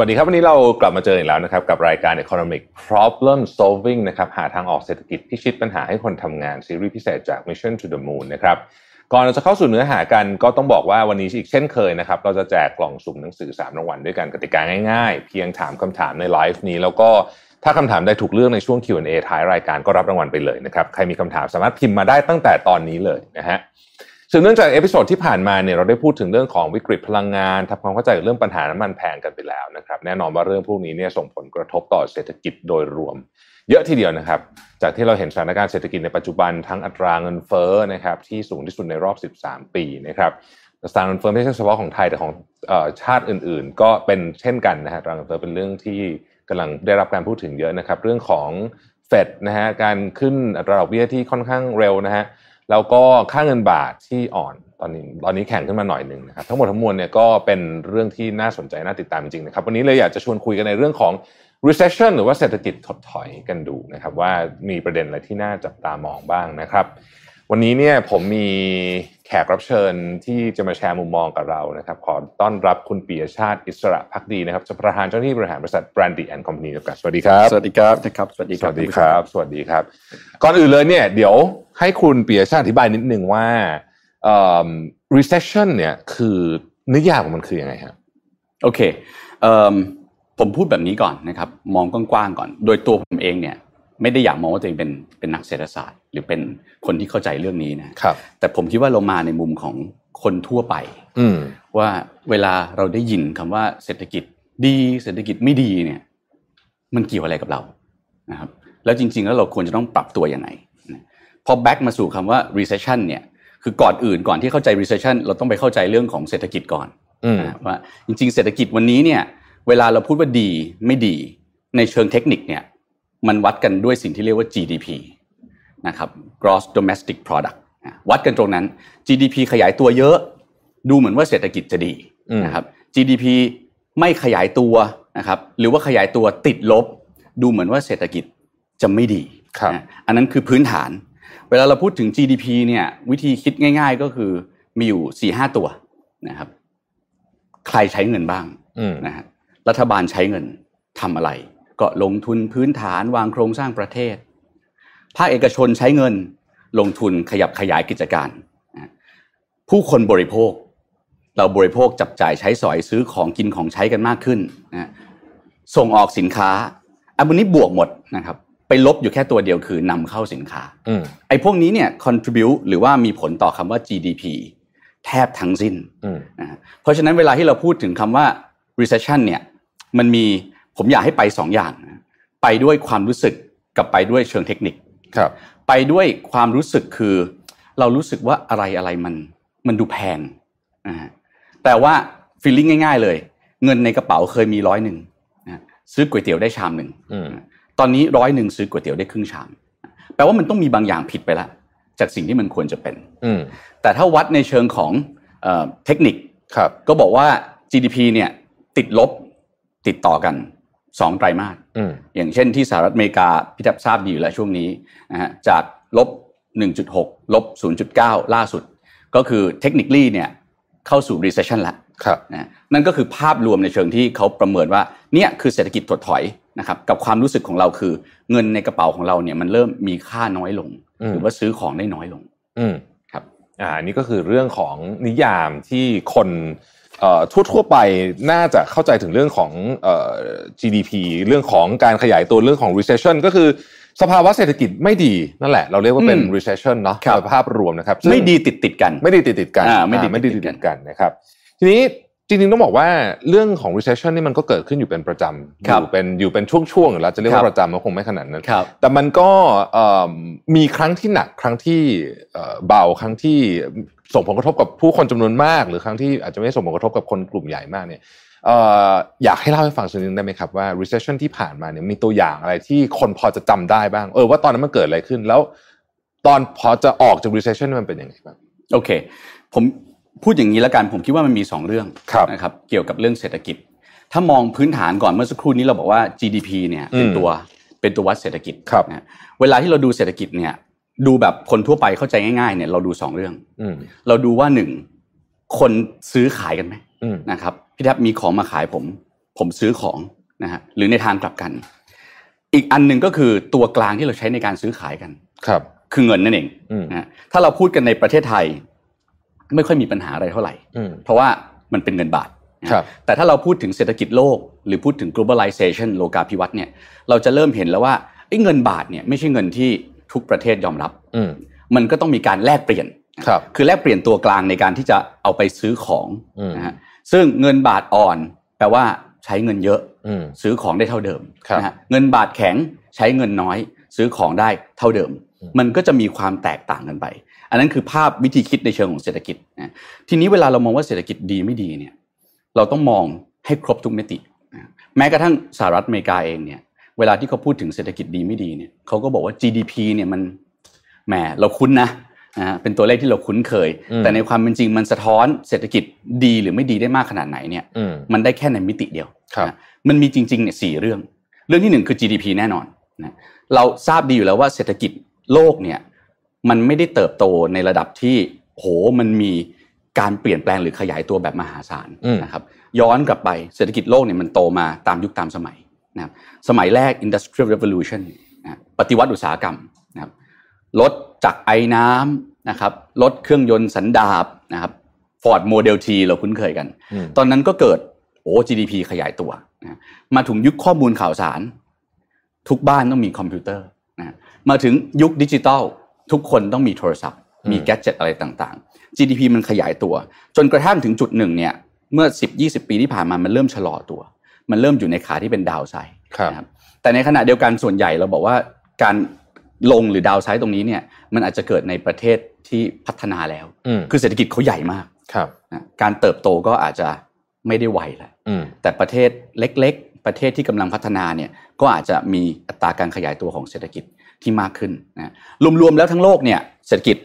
สวัสดีครับ วันนี้เรากลับมาเจออีกแล้วนะครับ กับรายการ Economic Problem Solving นะครับหาทางออกเศรษฐกิจพิชิตปัญหาให้คนทำงานซีรีส์พิเศษจาก Mission to the Moon นะครับก่อนเราจะเข้าสู่เนื้อหากันก็ต้องบอกว่าวันนี้อีกเช่นเคยนะครับเราจะแจกกล่องสุ่มหนังสือ3รางวัลด้วยกันกติกาง่ายๆ เพียงถามคำถามในไลฟ์นี้ แล้วก็ถ้าคำถามได้ถูกเลือกในช่วง Q&A ท้ายรายการก็รับรางวัลไปเลยนะครับใครมีคำถามสามารถพิมพ์มาได้ตั้งแต่ตอนนี้เลยนะฮะ ซึ่งเนื่องจาก episode ที่ผ่านมาเนี่ยเราได้พูดถึงเรื่องของวิกฤตพลังงานทำความเข้าใจเรื่องปัญหาน้ำมันแพงกันไปแล้วนะครับแน่นอนว่าเรื่องพวกนี้เนี่ยส่งผลกระทบต่อเศรษฐกิจโดยรวม เยอะทีเดียวนะครับ จากที่เราเห็นสถานการณ์เศรษฐกิจในปัจจุบันทั้งอัตราเงินเฟ้อนะครับที่สูงที่สุดในรอบ 13 ปีนะครับอัตราเงินเฟ้อไม่ใช่เฉพาะของไทยแต่ของชาติอื่น ๆ ก็เป็นเช่นกันนะฮะอัตราเงินเฟ้อเป็นเรื่องที่กำลังได้รับการพูดถึงเยอะนะครับ เรื่องของเฟดนะฮะการขึ้นอัตราดอกเบี้ยที่ค่อนข้างเร็วนะฮะ แล้วก็ค่าเงินบาทที่อ่อนตอนนี้ตอนนี้แข็งขึ้นมาหน่อยหนึ่งนะครับทั้งหมดทั้งมวลเนี่ยก็เป็นเรื่องที่น่าสนใจน่าติดตามจริงๆนะครับวันนี้เลยอยากจะชวนคุยกันในเรื่องของ recession หรือว่าเศรษฐกิจถดถอยกันดูนะครับ ว่ามีประเด็นอะไรที่น่าจับตามองบ้างนะครับ วันนี้เนี่ยผมมีแขกรับเชิญที่จะมาแชร์มุมมองกับเรานะครับขอต้อนรับคุณปียชาติอิสระพักดีนะครับประธานเจ้าหน้าที่บริหารบริษัท Brandy and Company จำกัดสวัสดีครับสวัสดีครับนะครับสวัสดีสวัสดีครับ สวัสดีครับ ก่อนอื่นเลยเนี่ยเดี๋ยว ให้คุณปียชาติอธิบายนิดนึงว่า recession เนี่ยคือนิยามของมันคือยังไงครับโอเคผมพูดแบบนี้ก่อนนะครับ มองกว้างๆก่อน โดยตัวผมเองเนี่ย ไม่ได้อยากมองว่าตัวเองเป็นเป็นนักเศรษฐศาสตร์ หรือเป็นคนที่เข้าใจเรื่องนี้นะครับ แต่ผมคิดว่าเรามาในมุมของคนทั่วไป อืว่าเวลาเราได้ยินคำว่าเศรษฐกิจดีเศรษฐกิจไม่ดีเนี่ย มันเกี่ยวอะไรกับเรานะครับ แล้วจริง ๆ แล้วเราควรจะต้องปรับตัวยังไง พอแบ็กมาสู่คำว่า recession เนี่ยคือก่อนอื่นก่อนที่เข้าใจ recession เราต้องไปเข้าใจเรื่องของเศรษฐกิจก่อนว่าจริง ๆ เศรษฐกิจวันนี้เนี่ยเวลาเราพูดว่าดีไม่ดีในเชิงเทคนิคเนี่ยมันวัดกันด้วยสิ่งที่เรียกว่า GDP นะครับ gross domestic product วัดกันตรงนั้น GDP ขยายตัวเยอะ ดูเหมือนว่าเศรษฐกิจจะดีนะครับ GDP ไม่ขยายตัวนะครับหรือว่าขยายตัวติดลบ ดูเหมือนว่าเศรษฐกิจจะไม่ดี อันนั้นคือพื้นฐาน เวลาเราพูดถึง GDP เนี่ยวิธีคิดง่าย ๆ ก็คือมีอยู่สี่ห้าตัวนะครับ ใครใช้เงินบ้างนะฮะรัฐบาลใช้เงินทำอะไร ก็ลงทุนพื้นฐานวางโครงสร้างประเทศ ภาคเอกชนใช้เงิน ลงทุนขยับขยายกิจการผู้คนบริโภค เราบริโภคจับจ่ายใช้สอยซื้อของกินของใช้กันมากขึ้นนะส่งออกสินค้าอันนี้บวกหมดนะครับ ไปลบอยู่แค่ตัวเดียวคือนำเข้าสินค้าไอ้พวกนี้เนี่ย contribute หรือว่ามีผลต่อคำว่า GDP แทบทั้งสิ้นนะเพราะฉะนั้นเวลาที่เราพูดถึงคำว่า recession เนี่ย มันมีผมอยากให้ไปสองอย่าง ไปด้วยความรู้สึกกับไปด้วยเชิงเทคนิคครับ ไปด้วยความรู้สึกคือ เรารู้สึกว่าอะไรอะไรมัน มันดูแพงนะฮะแต่ว่า feeling ง่าย ๆ เลย เงินในกระเป๋าเคยมีร้อยหนึ่งซื้อก๋วยเตี๋ยวได้ชามหนึ่ง ตอนนี้ร้อยหนึ่งซื้อก๋วยเตี๋ยวได้ครึ่งชาม แปลว่ามันต้องมีบางอย่างผิดไปแล้วจากสิ่งที่มันควรจะเป็นแต่ถ้าวัดในเชิงของเทคนิคครับก็บอกว่า GDP เนี่ยติดลบติดต่อกันสองไตรมาสอย่างเช่นที่สหรัฐอเมริกาพี่ทับทราบดีอยู่แล้วช่วงนี้นะฮะจากลบ 1.6 ลบ 0.9 ล่าสุด ก็คือเทคนิคลี่เนี่ย เข้าสู่ recession แล้วนะนั่นก็คือภาพรวมในเชิงที่เขาประเมินว่าเนี่ยคือเศรษฐกิจถดถอยนะครับกับความรู้สึกของเราคือเงินในกระเป๋าของเราเนี่ยมันเริ่มมีค่าน้อยลง หรือว่าซื้อของได้น้อยลงอืครับอ่านี่ก็คือเรื่องของนิยามที่คนทั่วทั่วไปน่าจะเข้าใจถึงเรื่องของ GDP เรื่องของการขยายตัวเรื่องของ recession ก็คือ สภาวะเศรษฐกิจไม่ดีนั่นแหละ เราเรียกว่าเป็น recession เนาะภาพรวมนะครับไม่ดีติดติดกัน ไม่ดีติดติดกันไม่ดีไม่ดีติดติดกันนะครับ ทีนี้จริงๆต้องบอกว่าเรื่องของ recession นี่มันก็เกิดขึ้นอยู่เป็นประจำอยู่เป็นอยู่เป็นช่วงๆแล้วจะเรียกว่าประจำมันคงไม่ขนาดนั้น แต่มันก็มีครั้งที่หนักครั้งที่เบาครั้งที่ส่งผลกระทบกับผู้คนจำนวนมาก หรือครั้งที่อาจจะไม่ส่งผลกระทบกับคนกลุ่มใหญ่มากเนี่ย อยากให้เล่าให้ฟังสักนิดนึงได้ไหมครับว่า recession ที่ผ่านมาเนี่ยมีตัวอย่างอะไรที่คนพอจะจำได้บ้าง เออว่าตอนนั้นมันเกิดอะไรขึ้น แล้วตอนพอจะออกจาก recession มันเป็นยังไงบ้างโอเค ผมพูดอย่างนี้แล้วกันผมคิดว่ามันมี 2 เรื่องครับนะครับเกี่ยวกับเรื่องเศรษฐกิจ ถ้ามองพื้นฐานก่อนเมื่อสักครู่นี้เราบอกว่า GDP เนี่ยเป็นอืมตัวเป็นตัววัดเศรษฐกิจครับนะเวลาที่เราดูเศรษฐกิจเนี่ย ดูแบบคนทั่วไปเข้าใจง่ายๆเนี่ยเราดู2เรื่องอืมเราดูว่าหนึ่งคนซื้อขายกันไหมอืม นะครับพี่แทบมีของมาขายผม ผมซื้อของนะฮะหรือในทางกลับกัน อีกอันหนึ่งก็คือตัวกลางที่เราใช้ในการซื้อขายกันครับ คือเงินนั่นเองอืมนะฮะถ้าเราพูดกันในประเทศไทย ไม่ค่อยมีปัญหาอะไรเท่าไหร่อืมเพราะว่ามันเป็นเงินบาทนะฮะครับแต่ถ้าเราพูดถึงเศรษฐกิจโลก หรือพูดถึง globalization โลกาภิวัตน์เนี่ย เราจะเริ่มเห็นแล้วว่าเอ้ยเงินบาทเนี่ยไม่ใช่เงินที่ทุกประเทศยอมรับอืมมันก็ต้องมีการแลกเปลี่ยนครับคือแลกเปลี่ยนตัวกลางในการที่จะเอาไปซื้อของอืมนะฮะ ซึ่งเงินบาทอ่อน แปลว่าใช้เงินเยอะอืมซื้อของได้เท่าเดิมครับนะฮะเงินบาทแข็งใช้เงินน้อย ซื้อของได้เท่าเดิมอืมมันก็จะมีความแตกต่างกันไป อันนั้นคือภาพวิธีคิดในเชิงของเศรษฐกิจนะทีนี้เวลาเรามองว่าเศรษฐกิจดีไม่ดีเนี่ย เราต้องมองให้ครบทุกมิตินะแม้กระทั่งสหรัฐอเมริกาเองเนี่ย เวลาที่เขาพูดถึงเศรษฐกิจดีไม่ดีเนี่ยเขาก็บอกว่า GDP เนี่ยมันแหมเราคุ้นนะ นะฮะเป็นตัวเลขที่เราคุ้นเคยอืมแต่ในความเป็นจริงมันสะท้อนเศรษฐกิจดีหรือไม่ดีได้มากขนาดไหนเนี่ยอืมมันได้แค่ในมิติเดียวครับนะมันมีจริงๆเนี่ยสี่เรื่อง เรื่องที่หนึ่งคือ GDP แน่นอนนะเราทราบดีอยู่แล้วว่าเศรษฐกิจโลกเนี่ยมันไม่ได้เติบโตในระดับที่โหมันมีการเปลี่ยนแปลงหรือขยายตัวแบบมหาศาลอืมนะครับย้อนกลับไปเศรษฐกิจโลกเนี่ยมันโตมาตามยุคตามสมัยนะครับสมัยแรก Industrial Revolution นะปฏิวัติอุตสาหกรรมนะค รับรถจักรไอน้ำนะครับรถเครื่องยนต์สันดาปนะครับ Ford Model T เราคุ้นเคยกันอืมตอนนั้นก็เกิดโอ้ GDP ขยายตัวนะมาถึงยุคข้อมูลข่าวสาร ทุกบ้านต้องมีคอมพิวเตอร์นะมาถึงยุคดิจิตอลทุกคนต้องมีโทรศัพท์ มีอืม gadget อะไรต่างๆ GDP มันขยายตัว จนกระทั่งถึงจุดหนึ่งเนี่ยเมื่อ 10-20 ปีที่ผ่านมามันเริ่มชะลอตัว มันเริ่มอยู่ในขาที่เป็นดาวไซด์ครับนะครับแต่ในขณะเดียวกันส่วนใหญ่เราบอกว่าการ ลงหรือดาวไซด์ตรงนี้เนี่ยมันอาจจะเกิดในประเทศที่พัฒนาแล้วอืมคือเศรษฐกิจเขาใหญ่มากครับนะการเติบโตก็อาจจะไม่ได้ไวแหละอืมแต่ประเทศเล็ก ๆ ประเทศที่กำลังพัฒนาเนี่ยก็อาจจะมีอัตราการขยายตัวของเศรษฐกิจที่มากขึ้นนะรวมๆแล้วทั้งโลกเนี่ยเศรษฐกิจ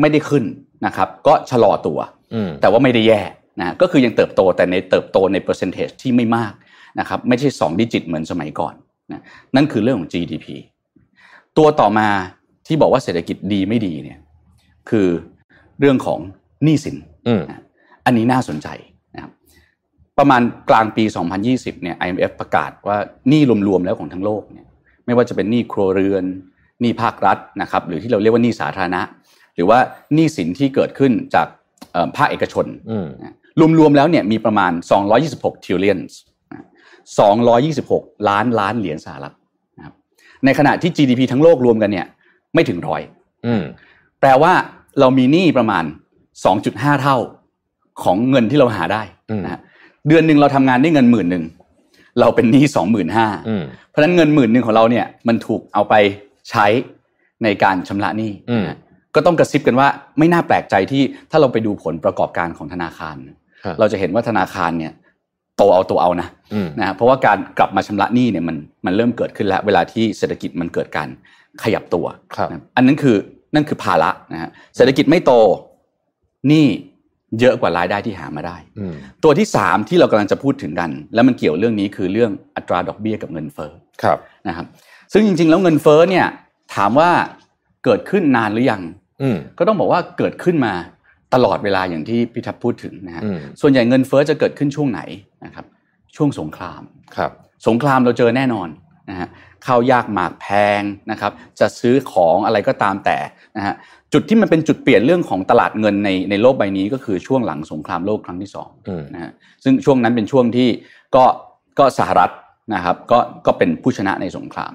ไม่ได้ขึ้นนะครับ ก็ชะลอตัวอืมแต่ว่าไม่ได้แย่นะก็คือยังเติบโตแต่ในเติบโตในเปอร์เซนเทจที่ไม่มากนะครับไม่ใช่ 2 ดิจิตเหมือนสมัยก่อนนะนั่นคือเรื่องของ GDP ตัวต่อมาที่บอกว่าเศรษฐกิจดีไม่ดีเนี่ยคือเรื่องของหนี้สินอืมอันนี้น่าสนใจนะครับประมาณกลางปี 2020 เนี่ย IMF ประกาศว่าหนี้รวมๆแล้วของทั้งโลกเนี่ยไม่ว่าจะเป็นหนี้ครัวเรือนหนี้ภาครัฐนะครับหรือที่เราเรียกว่าหนี้สาธารณะ หรือว่าหนี้สินที่เกิดขึ้นจากเอ่อภาคเอกชนอืมนะรวมๆแล้วเนี่ยมีประมาณ 226 trillion 226 ล้านล้านเหรียญสหรัฐนะครับ ในขณะที่ GDP ทั้งโลกรวมกันเนี่ยไม่ถึงร้อยอืมแปลว่าเรามีหนี้ประมาณ 2.5 เท่าของเงินที่เราหาได้อืมนะฮะเดือนหนึ่งเราทำงานได้เงินหมื่นหนึ่งเราเป็นหนี้สองหมื่นห้าอืมเพราะฉะนั้นเงินหมื่นหนึ่งของเราเนี่ยมันถูกเอาไปใช้ในการชำระหนี้อืมนะฮะก็ต้องกระซิบกันว่าไม่น่าแปลกใจที่ถ้าเราไปดูผลประกอบการของธนาคารครับเราจะเห็นว่าธนาคารเนี่ย โตเอาตัวเอานะอืมนะฮะเพราะว่าการกลับมาชำระหนี้เนี่ยมันมันเริ่มเกิดขึ้นแล้ว เวลาที่เศรษฐกิจมันเกิดการขยับตัวครับนะอันนั้นคือนั่นคือภาระนะฮะเศรษฐกิจไม่โตหนี้เยอะกว่ารายได้ที่หามาได้อืมตัวที่สามที่เรากำลังจะพูดถึงกัน แล้วมันเกี่ยวเรื่องนี้คือเรื่องอัตราดอกเบี้ยกับเงินเฟ้อครับนะครับซึ่งจริง ๆ แล้วเงินเฟ้อเนี่ยถามว่าเกิดขึ้นนานหรือยังอืมก็ต้องบอกว่าเกิดขึ้นมาตลอดเวลาอย่างที่พี่ทับพูดถึงนะฮะอืมส่วนใหญ่เงินเฟ้อจะเกิดขึ้นช่วงไหน นะครับ ช่วงสงครามครับ สงครามเราเจอแน่นอนนะฮะข้าวยากหมากแพงนะครับ จะซื้อของอะไรก็ตามแต่นะฮะจุดที่มันเป็นจุดเปลี่ยนเรื่องของตลาดเงินในในโลกใบนี้ก็คือช่วงหลังสงครามโลกครั้งที่สองอืมนะฮะซึ่งช่วงนั้นเป็นช่วงที่ก็ก็สหรัฐนะครับก็ก็เป็นผู้ชนะในสงคราม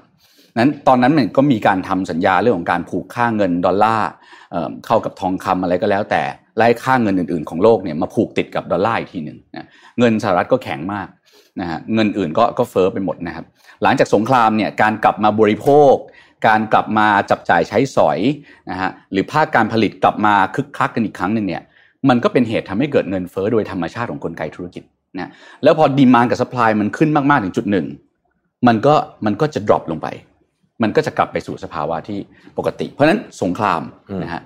นั้นตอนนั้นมันก็มีการทำสัญญาเรื่องของการผูกค่าเงินดอลลาร์เอ่อเข้ากับทองคำอะไรก็แล้วแต่ ไล่ค่าเงินอื่นๆของโลกเนี่ยมาผูกติดกับดอลลาร์อีกทีหนึ่งนะเงินสหรัฐก็แข็งมากนะฮะเงินอื่นก็ก็เฟ้อไปหมดนะครับหลังจากสงครามเนี่ยการกลับมาบริโภค การกลับมาจับจ่ายใช้สอยนะฮะหรือภาคการผลิตกลับมาคึกคักกันอีกครั้งหนึ่งเนี่ยมันก็เป็นเหตุทำให้เกิดเงินเฟ้อโดยธรรมชาติของกลไกธุรกิจนะแล้วพอดีมานกับสป라이มันขึ้นมากๆถึงจุดหนึ่งมันก็มันก็จะ drop ลงไป มันก็จะกลับไปสู่สภาวะที่ปกติ เพราะฉะนั้นสงครามนะฮะ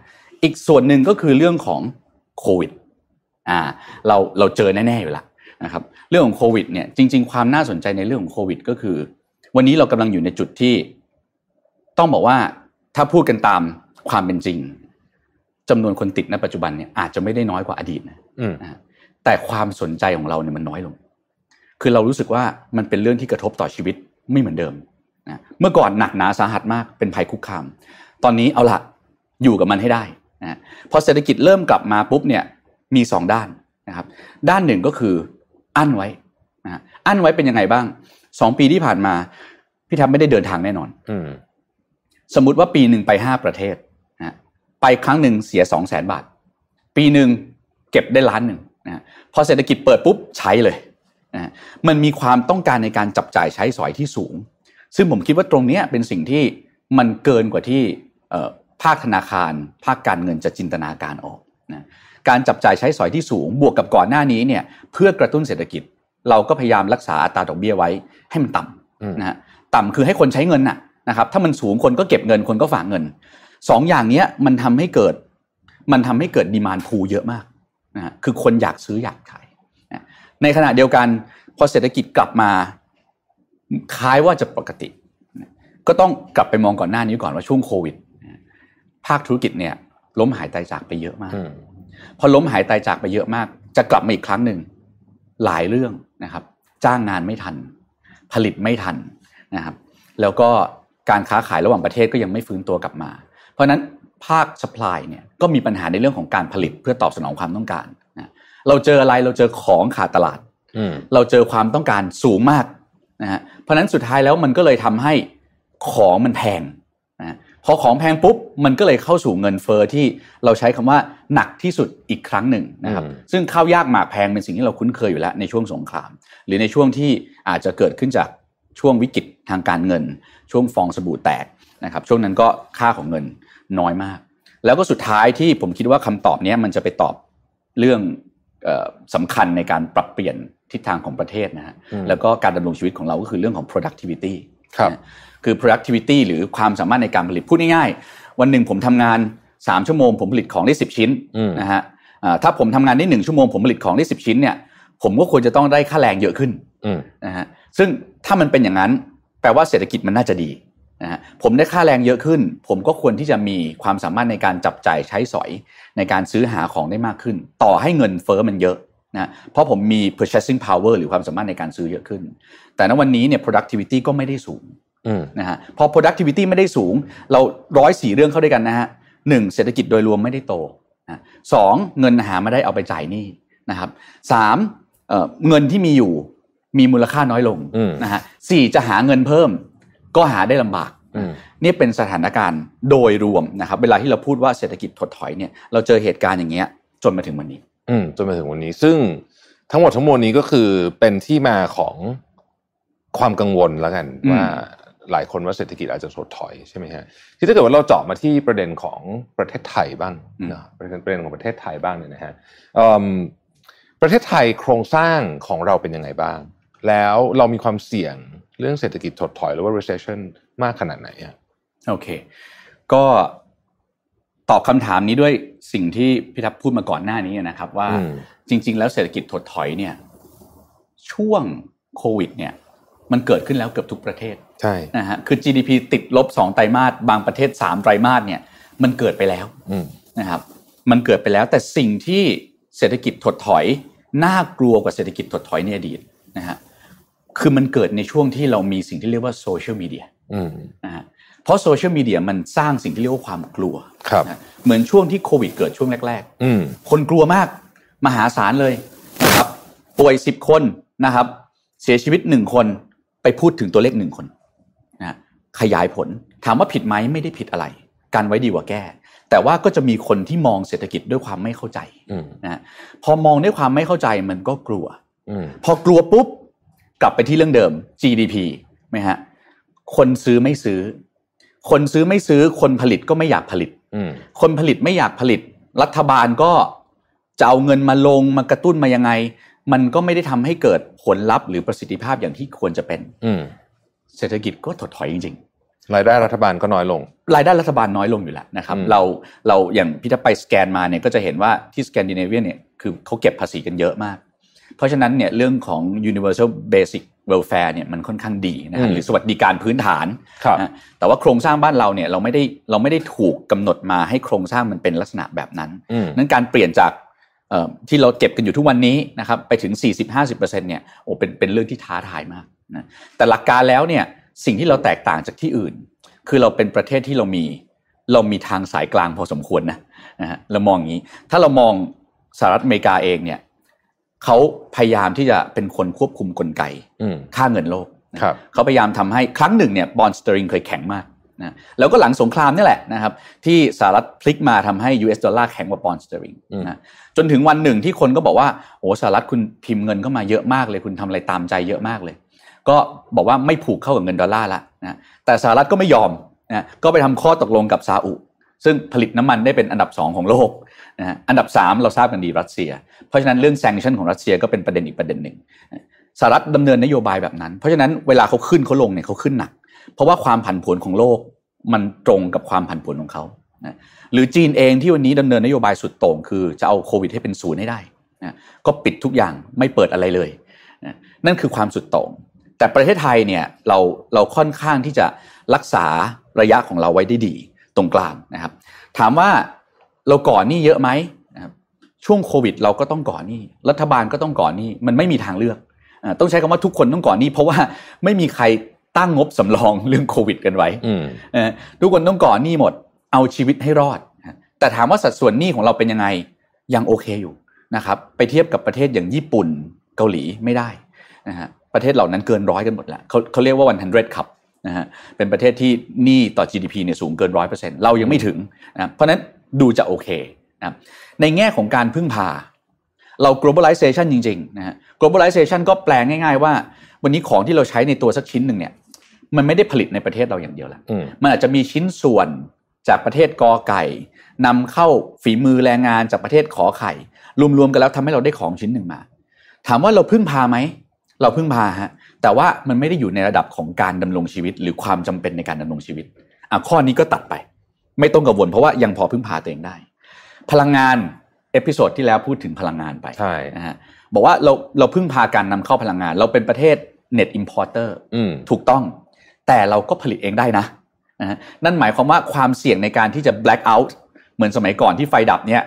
อีกส่วนหนึ่งก็คือเรื่องของโควิดอ่าเราเราเจอแน่ๆอยู่และนะครับเรื่องของโควิดเนี่ยจริง ๆ ความน่าสนใจในเรื่องของโควิด ก็คือ วันนี้เรากำลังอยู่ในจุดที่ ต้องบอกว่าถ้าพูดกันตามความเป็นจริงจำนวนคนติดในปัจจุบันเนี่ยอาจจะไม่ได้น้อยกว่าอดีตนะอืมนะฮะแต่ความสนใจของเราเนี่ยมันน้อยลง คือเรารู้สึกว่ามันเป็นเรื่องที่กระทบต่อชีวิตไม่เหมือนเดิมนะเมื่อก่อนหนักหนาสาหัสมากเป็นภัยคุกคาม ตอนนี้เอาละอยู่กับมันให้ได้ นะพอเศรษฐกิจเริ่มกลับมาปุ๊บเนี่ยมีสองด้านนะครับด้านหนึ่งก็คืออั้นไว้นะฮะอั้นไว้เป็นยังไงบ้างสองปีที่ผ่านมา พี่ทับไม่ได้เดินทางแน่นอนอืมสมมุติว่าปีหนึ่งไปห้าประเทศนะไปครั้งหนึ่งเสียสองแสนบาท ปีหนึ่งเก็บได้ล้านหนึ่งนะพอเศรษฐกิจเปิดปุ๊บใช้เลยนะมันมีความต้องการในการจับจ่ายใช้สอยที่สูง ซึ่งผมคิดว่าตรงเนี้ยเป็นสิ่งที่มันเกินกว่าที่เอ่อ ภาคธนาคาร ภาคการเงินจะจินตนาการออกนะการจับจ่ายใช้สอยที่สูงบวกกับก่อนหน้านี้เนี่ยเพื่อกระตุ้นเศรษฐกิจ เราก็พยายามรักษาอัตราดอกเบี้ยไว้ให้มันต่ำอืมนะฮะต่ำคือให้คนใช้เงินน่ะนะครับถ้ามันสูงคนก็เก็บเงินคนก็ฝากเงินสองอย่างเนี้ยมันทำให้เกิดมันทำให้เกิดดีมานพูเยอะมากนะฮะคือคนอยากซื้ออยากขายนะในขณะเดียวกันพอเศรษฐกิจกลับมาคล้ายว่าจะปกตินะก็ต้องกลับไปมองก่อนหน้านี้ก่อนว่าช่วงโควิดนะ ภาคธุรกิจเนี่ยล้มหายตายจากไปเยอะมากอืมพอล้มหายตายจากไปเยอะมาก จะกลับมาอีกครั้งหนึ่งหลายเรื่องนะครับ จ้างงานไม่ทัน ผลิตไม่ทันนะครับ แล้วก็การค้าขายระหว่างประเทศก็ยังไม่ฟื้นตัวกลับมา เพราะฉะนั้นภาค supply เนี่ยก็มีปัญหาในเรื่องของการผลิตเพื่อตอบสนองความต้องการนะเราเจออะไรเราเจอของขาดตลาดอืมเราเจอความต้องการสูงมากนะฮะเพราะฉะนั้นสุดท้ายแล้วมันก็เลยทำให้ของมันแพงนะฮะ พอของแพงปุ๊บมันก็เลยเข้าสู่เงินเฟอ้อที่เราใช้คำว่าหนักที่สุดอีกครั้งหนึ่งนะครับอืมซึ่งข้าวยากหมากแพงเป็นสิ่งที่เราคุ้นเคยอยู่แล้วในช่วงสงคราม หรือในช่วงที่อาจจะเกิดขึ้นจากช่วงวิกฤตทางการเงิน ช่วงฟองสบู่แตกนะครับช่วงนั้นก็ค่าของเงินน้อยมาก แล้วก็สุดท้ายที่ผมคิดว่าคำตอบเนี้ยมันจะไปตอบเรื่องเออสำคัญในการปรับเปลี่ยนทิศทางของประเทศนะฮะอืมแล้วก็การดำรงชีวิตของเราก็คือเรื่องของ productivity ครับนะคือ productivity หรือความสามารถในการผลิตพูดง่ายๆ วันหนึ่งผมทำงาน 3 ชั่วโมง ผมผลิตของได้ 10 ชิ้นอืมนะฮะอ่าถ้าผมทำงานได้ 1 ชั่วโมงผมผลิตของได้ 10 ชิ้นเนี่ยผมก็ควรจะต้องได้ค่าแรงเยอะขึ้นอืมนะฮะซึ่งถ้ามันเป็นอย่างนั้นแปลว่าเศรษฐกิจมันน่าจะดีนะฮะผมได้ค่าแรงเยอะขึ้น ผมก็ควรที่จะมีความสามารถในการจับจ่ายใช้สอยในการซื้อหาของได้มากขึ้น ต่อให้เงินเฟอ้อมันเยอะ นะเพราะผมมี purchasing power หรือความสามารถในการซื้อเยอะขึ้น แต่ณวันนี้เนี่ย productivity ก็ไม่ได้สูงอืมนะฮะพอ productivity ไม่ได้สูง เราร้อยสี่เรื่องเข้าด้วยกันนะฮะหนึ่งเศรษฐกิจโดยรวมไม่ได้โตนะสองเงินหามาได้เอาไปจ่ายหนี้นะครับสามเอ่อเงินที่มีอยู่มีมูลค่าน้อยลงอืมนะฮะสี่จะหาเงินเพิ่ม ก็หาได้ลำบากอืมนี่เป็นสถานการณ์โดยรวมนะครับ เวลาที่เราพูดว่าเศรษฐกิจถดถอยเนี่ยเราเจอเหตุการณ์อย่างเงี้ยจนมาถึงวันนี้ อืมจนมาถึงวันนี้ ซึ่งทั้งหมดทั้งมวลนี้ก็คือเป็นที่มาของความกังวลแล้วกันอืมว่าหลายคนว่าเศรษฐกิจอาจจะถดถอยใช่ไหมฮะที่ถ้าเกิดว่าเราเจาะมาที่ประเด็นของประเทศไทยบ้างเนาะประเด็นประเด็นของประเทศไทยบ้างเนี่ยนะฮะเอิ่มประเทศไทยโครงสร้างของเราเป็นยังไงบ้าง แล้วเรามีความเสี่ยงเรื่องเศรษฐกิจถดถอยหรือว่า recession มากขนาดไหนอะโอเค ก็ ตอบคำถามนี้ด้วยสิ่งที่พี่ทัพพูดมาก่อนหน้านี้นะครับ ว่าอืมจริง ๆ แล้วเศรษฐกิจถดถอยเนี่ย ช่วงโควิด เนี่ย มันเกิดขึ้นแล้วเกือบทุกประเทศใช่นะฮะคือ GDP ติดลบสองไตรมาสบางประเทศสามไตรมาสเนี่ย มันเกิดไปแล้วอืมนะครับ มันเกิดไปแล้ว แต่สิ่งที่เศรษฐกิจถดถอยน่ากลัวกว่าเศรษฐกิจถดถอยในอดีตนะฮะคือมันเกิดในช่วงที่เรามีสิ่งที่เรียกว่าโซเชียลมีเดียอืมนะฮะ เพราะโซเชียลมีเดียมันสร้างสิ่งที่เรียกว่าความกลัวครับนะเหมือนช่วงที่โควิดเกิดช่วงแรกอืมๆคนกลัวมาก มหาศาลเลยนะครับป่วยสิบคนนะครับ เสียชีวิตหนึ่งคนไปพูดถึงตัวเลขหนึ่งคนนะฮะขยายผลถามว่าผิดไหมไม่ได้ผิดอะไรการไว้ดีกว่าแก้ แต่ว่าก็จะมีคนที่มองเศรษฐกิจด้วยความไม่เข้าใจอืมนะฮะพอมองด้วยความไม่เข้าใจมันก็กลัวอืมพอกลัวปุ๊บกลับไปที่เรื่องเดิม GDP ไหมฮะคนซื้อไม่ซื้อ คนซื้อไม่ซื้อคนผลิตก็ไม่อยากผลิตอืมคนผลิตไม่อยากผลิต รัฐบาลก็จะเอาเงินมาลงมากระตุ้นมายังไง มันก็ไม่ได้ทำให้เกิดผลลัพธ์หรือประสิทธิภาพอย่างที่ควรจะเป็น อืมเศรษฐกิจก็ถดถอยจริงรายได้รัฐบาลก็น้อยลง รายได้รัฐบาลน้อยลงอยู่แล้วนะครับอืมเราเราอย่างพี่ถ้าไปสแกนมาเนี่ยก็จะเห็นว่าที่สแกนดิเนเวียเนี่ยคือเขาเก็บภาษีกันเยอะมาก เพราะฉะนั้นเนี่ยเรื่องของ universal basic welfare เนี่ยมันค่อนข้างดีนะฮะหรือสวัสดิการพื้นฐานครับนะแต่ว่าโครงสร้างบ้านเราเนี่ยเราไม่ได้เราไม่ได้ถูกกำหนดมาให้โครงสร้างมันเป็นลักษณะแบบนั้นอืมนั้นการเปลี่ยนจากเอ่อที่เราเก็บกันอยู่ทุกวันนี้นะครับไปถึง 40-50%เนี่ยโอ้เป็นเป็นเรื่องที่ท้าทายมากนะแต่หลักการแล้วเนี่ยสิ่งที่เราแตกต่างจากที่อื่น คือเราเป็นประเทศที่เรามี เรามีทางสายกลางพอสมควรนะนะฮะเรามองอย่างนี้ ถ้าเรามองสหรัฐอเมริกาเองเนี่ย เขาพยายามที่จะเป็นคนควบคุมกลไกอืมค่าเงินโลกนะครับเขาพยายามทำให้ครั้งหนึ่งเนี่ยปอนด์สเตอร์ลิงเคยแข็งมากนะแล้วก็หลังสงครามนี่แหละนะครับที่สหรัฐพลิกมาทำให้ US ดอลลาร์แข็งกว่าบอลสเตอริงอืมนะจนถึงวันหนึ่งที่คนก็บอกว่าโอ้สหรัฐคุณพิมพ์เงินเข้ามาเยอะมากเลยคุณทำอะไรตามใจเยอะมากเลย ก็บอกว่าไม่ผูกเข้ากับเงินดอลลาร์ละนะแต่สหรัฐก็ไม่ยอมนะก็ไปทำข้อตกลงกับซาอุ ซึ่งผลิตน้ำมันได้เป็นอันดับสองของโลก นะฮะอันดับสามเราทราบกันดีรัสเซีย เพราะฉะนั้นเรื่อง sanction ของรัสเซียก็เป็นประเด็นอีกประเด็นหนึ่งสหรัฐดำเนินนโยบายแบบนั้น เพราะฉะนั้นเวลาเขาขึ้นเขาลงเนี่ยเขาขึ้นหนัก เพราะว่าความผันผวนของโลกมันตรงกับความผันผวนของเขานะหรือจีนเองที่วันนี้ดำเนินนโยบายสุดโต่งคือจะเอาโควิดให้เป็นศูนย์ให้ได้นะก็ปิดทุกอย่างไม่เปิดอะไรเลยนะนั่นคือความสุดโต่งแต่ประเทศไทยเนี่ยเราเราค่อนข้างที่จะรักษาระยะของเราไว้ได้ดีตรงกลางนะครับ ถามว่า เราก่อนหนี้เยอะไหมนะครับช่วงโควิด เราก็ต้องก่อนหนี้ รัฐบาลก็ต้องก่อนหนี้ มันไม่มีทางเลือกอ่าต้องใช้คำว่าทุกคนต้องก่อนหนี้ เพราะว่าไม่มีใครตั้งงบสำรองเรื่องโควิด กันไว้อืมเออทุกคนต้องก่อนหนี้หมด เอาชีวิตให้รอดนะแต่ถามว่าสัดส่วนหนี้ของเราเป็นยังไง ยังโอเคอยู่นะครับ ไปเทียบกับประเทศอย่างญี่ปุ่นเกาหลีไม่ได้นะฮะประเทศเหล่านั้นเกินร้อยกันหมดแล้วเขาเขาเรียกว่า100ครับนะฮะเป็นประเทศที่หนี้ต่อ GDP เนี่ยสูงเกินร้อยเปอร์เซ็นต์เรายังไม่ถึงนะเพราะฉะนั้น ดูจะโอเคนะในแง่ของการพึ่งพา เรา globalization จริงๆนะฮะ globalization ก็แปลง่ายๆว่า วันนี้ของที่เราใช้ในตัวสักชิ้นหนึ่งเนี่ย มันไม่ได้ผลิตในประเทศเราอย่างเดียวแล้วอืมมันอาจจะมีชิ้นส่วนจากประเทศกอไก่นำเข้าฝีมือแรงงานจากประเทศขอไข่ รวมๆกันแล้วทำให้เราได้ของชิ้นหนึ่งมา ถามว่าเราพึ่งพาไหมเราพึ่งพาฮะแต่ว่ามันไม่ได้อยู่ในระดับของการดำรงชีวิต หรือความจำเป็นในการดำรงชีวิตอะข้อนี้ก็ตัดไป ไม่ต้องกังวลเพราะว่ายังพอพึ่งพาตัวเองได้ พลังงาน episode ที่แล้วพูดถึงพลังงานไปใช่นะฮะบอกว่าเราเราพึ่งพาการนำเข้าพลังงาน เราเป็นประเทศ net importer อืมถูกต้อง แต่เราก็ผลิตเองได้นะนะฮะนั่นหมายความว่าความเสี่ยงในการที่จะ blackout เหมือนสมัยก่อนที่ไฟดับเนี่ย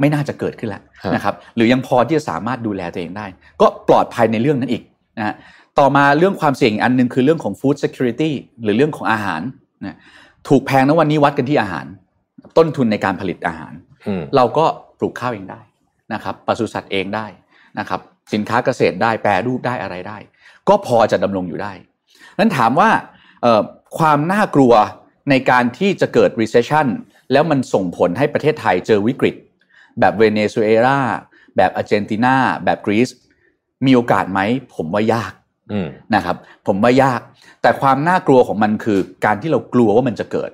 ไม่น่าจะเกิดขึ้นแล้วฮะนะครับหรือยังพอที่จะสามารถดูแลตัวเองได้ ก็ปลอดภัยในเรื่องนั้นอีกนะฮะต่อมาเรื่องความเสี่ยงอีกอันหนึ่งคือเรื่องของ food security หรือเรื่องของอาหารนะ ถูกแพงนะวันนี้วัดกันที่อาหาร ต้นทุนในการผลิตอาหารอืมเราก็ปลูกข้าวเองได้นะครับปศุสัตว์เองได้นะครับสินค้าเกษตรได้แปรรูปได้อะไรได้ ก็พอจะดำรงอยู่ได้นั้นถามว่าเอ่อความน่ากลัวในการที่จะเกิด recession แล้วมันส่งผลให้ประเทศไทยเจอวิกฤต แบบเวเนซุเอลาแบบอาร์เจนตินาแบบกรีซมีโอกาสไหม ผมว่ายากอืม นะครับ ผมว่ายาก แต่ความน่ากลัวของมันคือ การที่เรากลัวว่ามันจะเกิด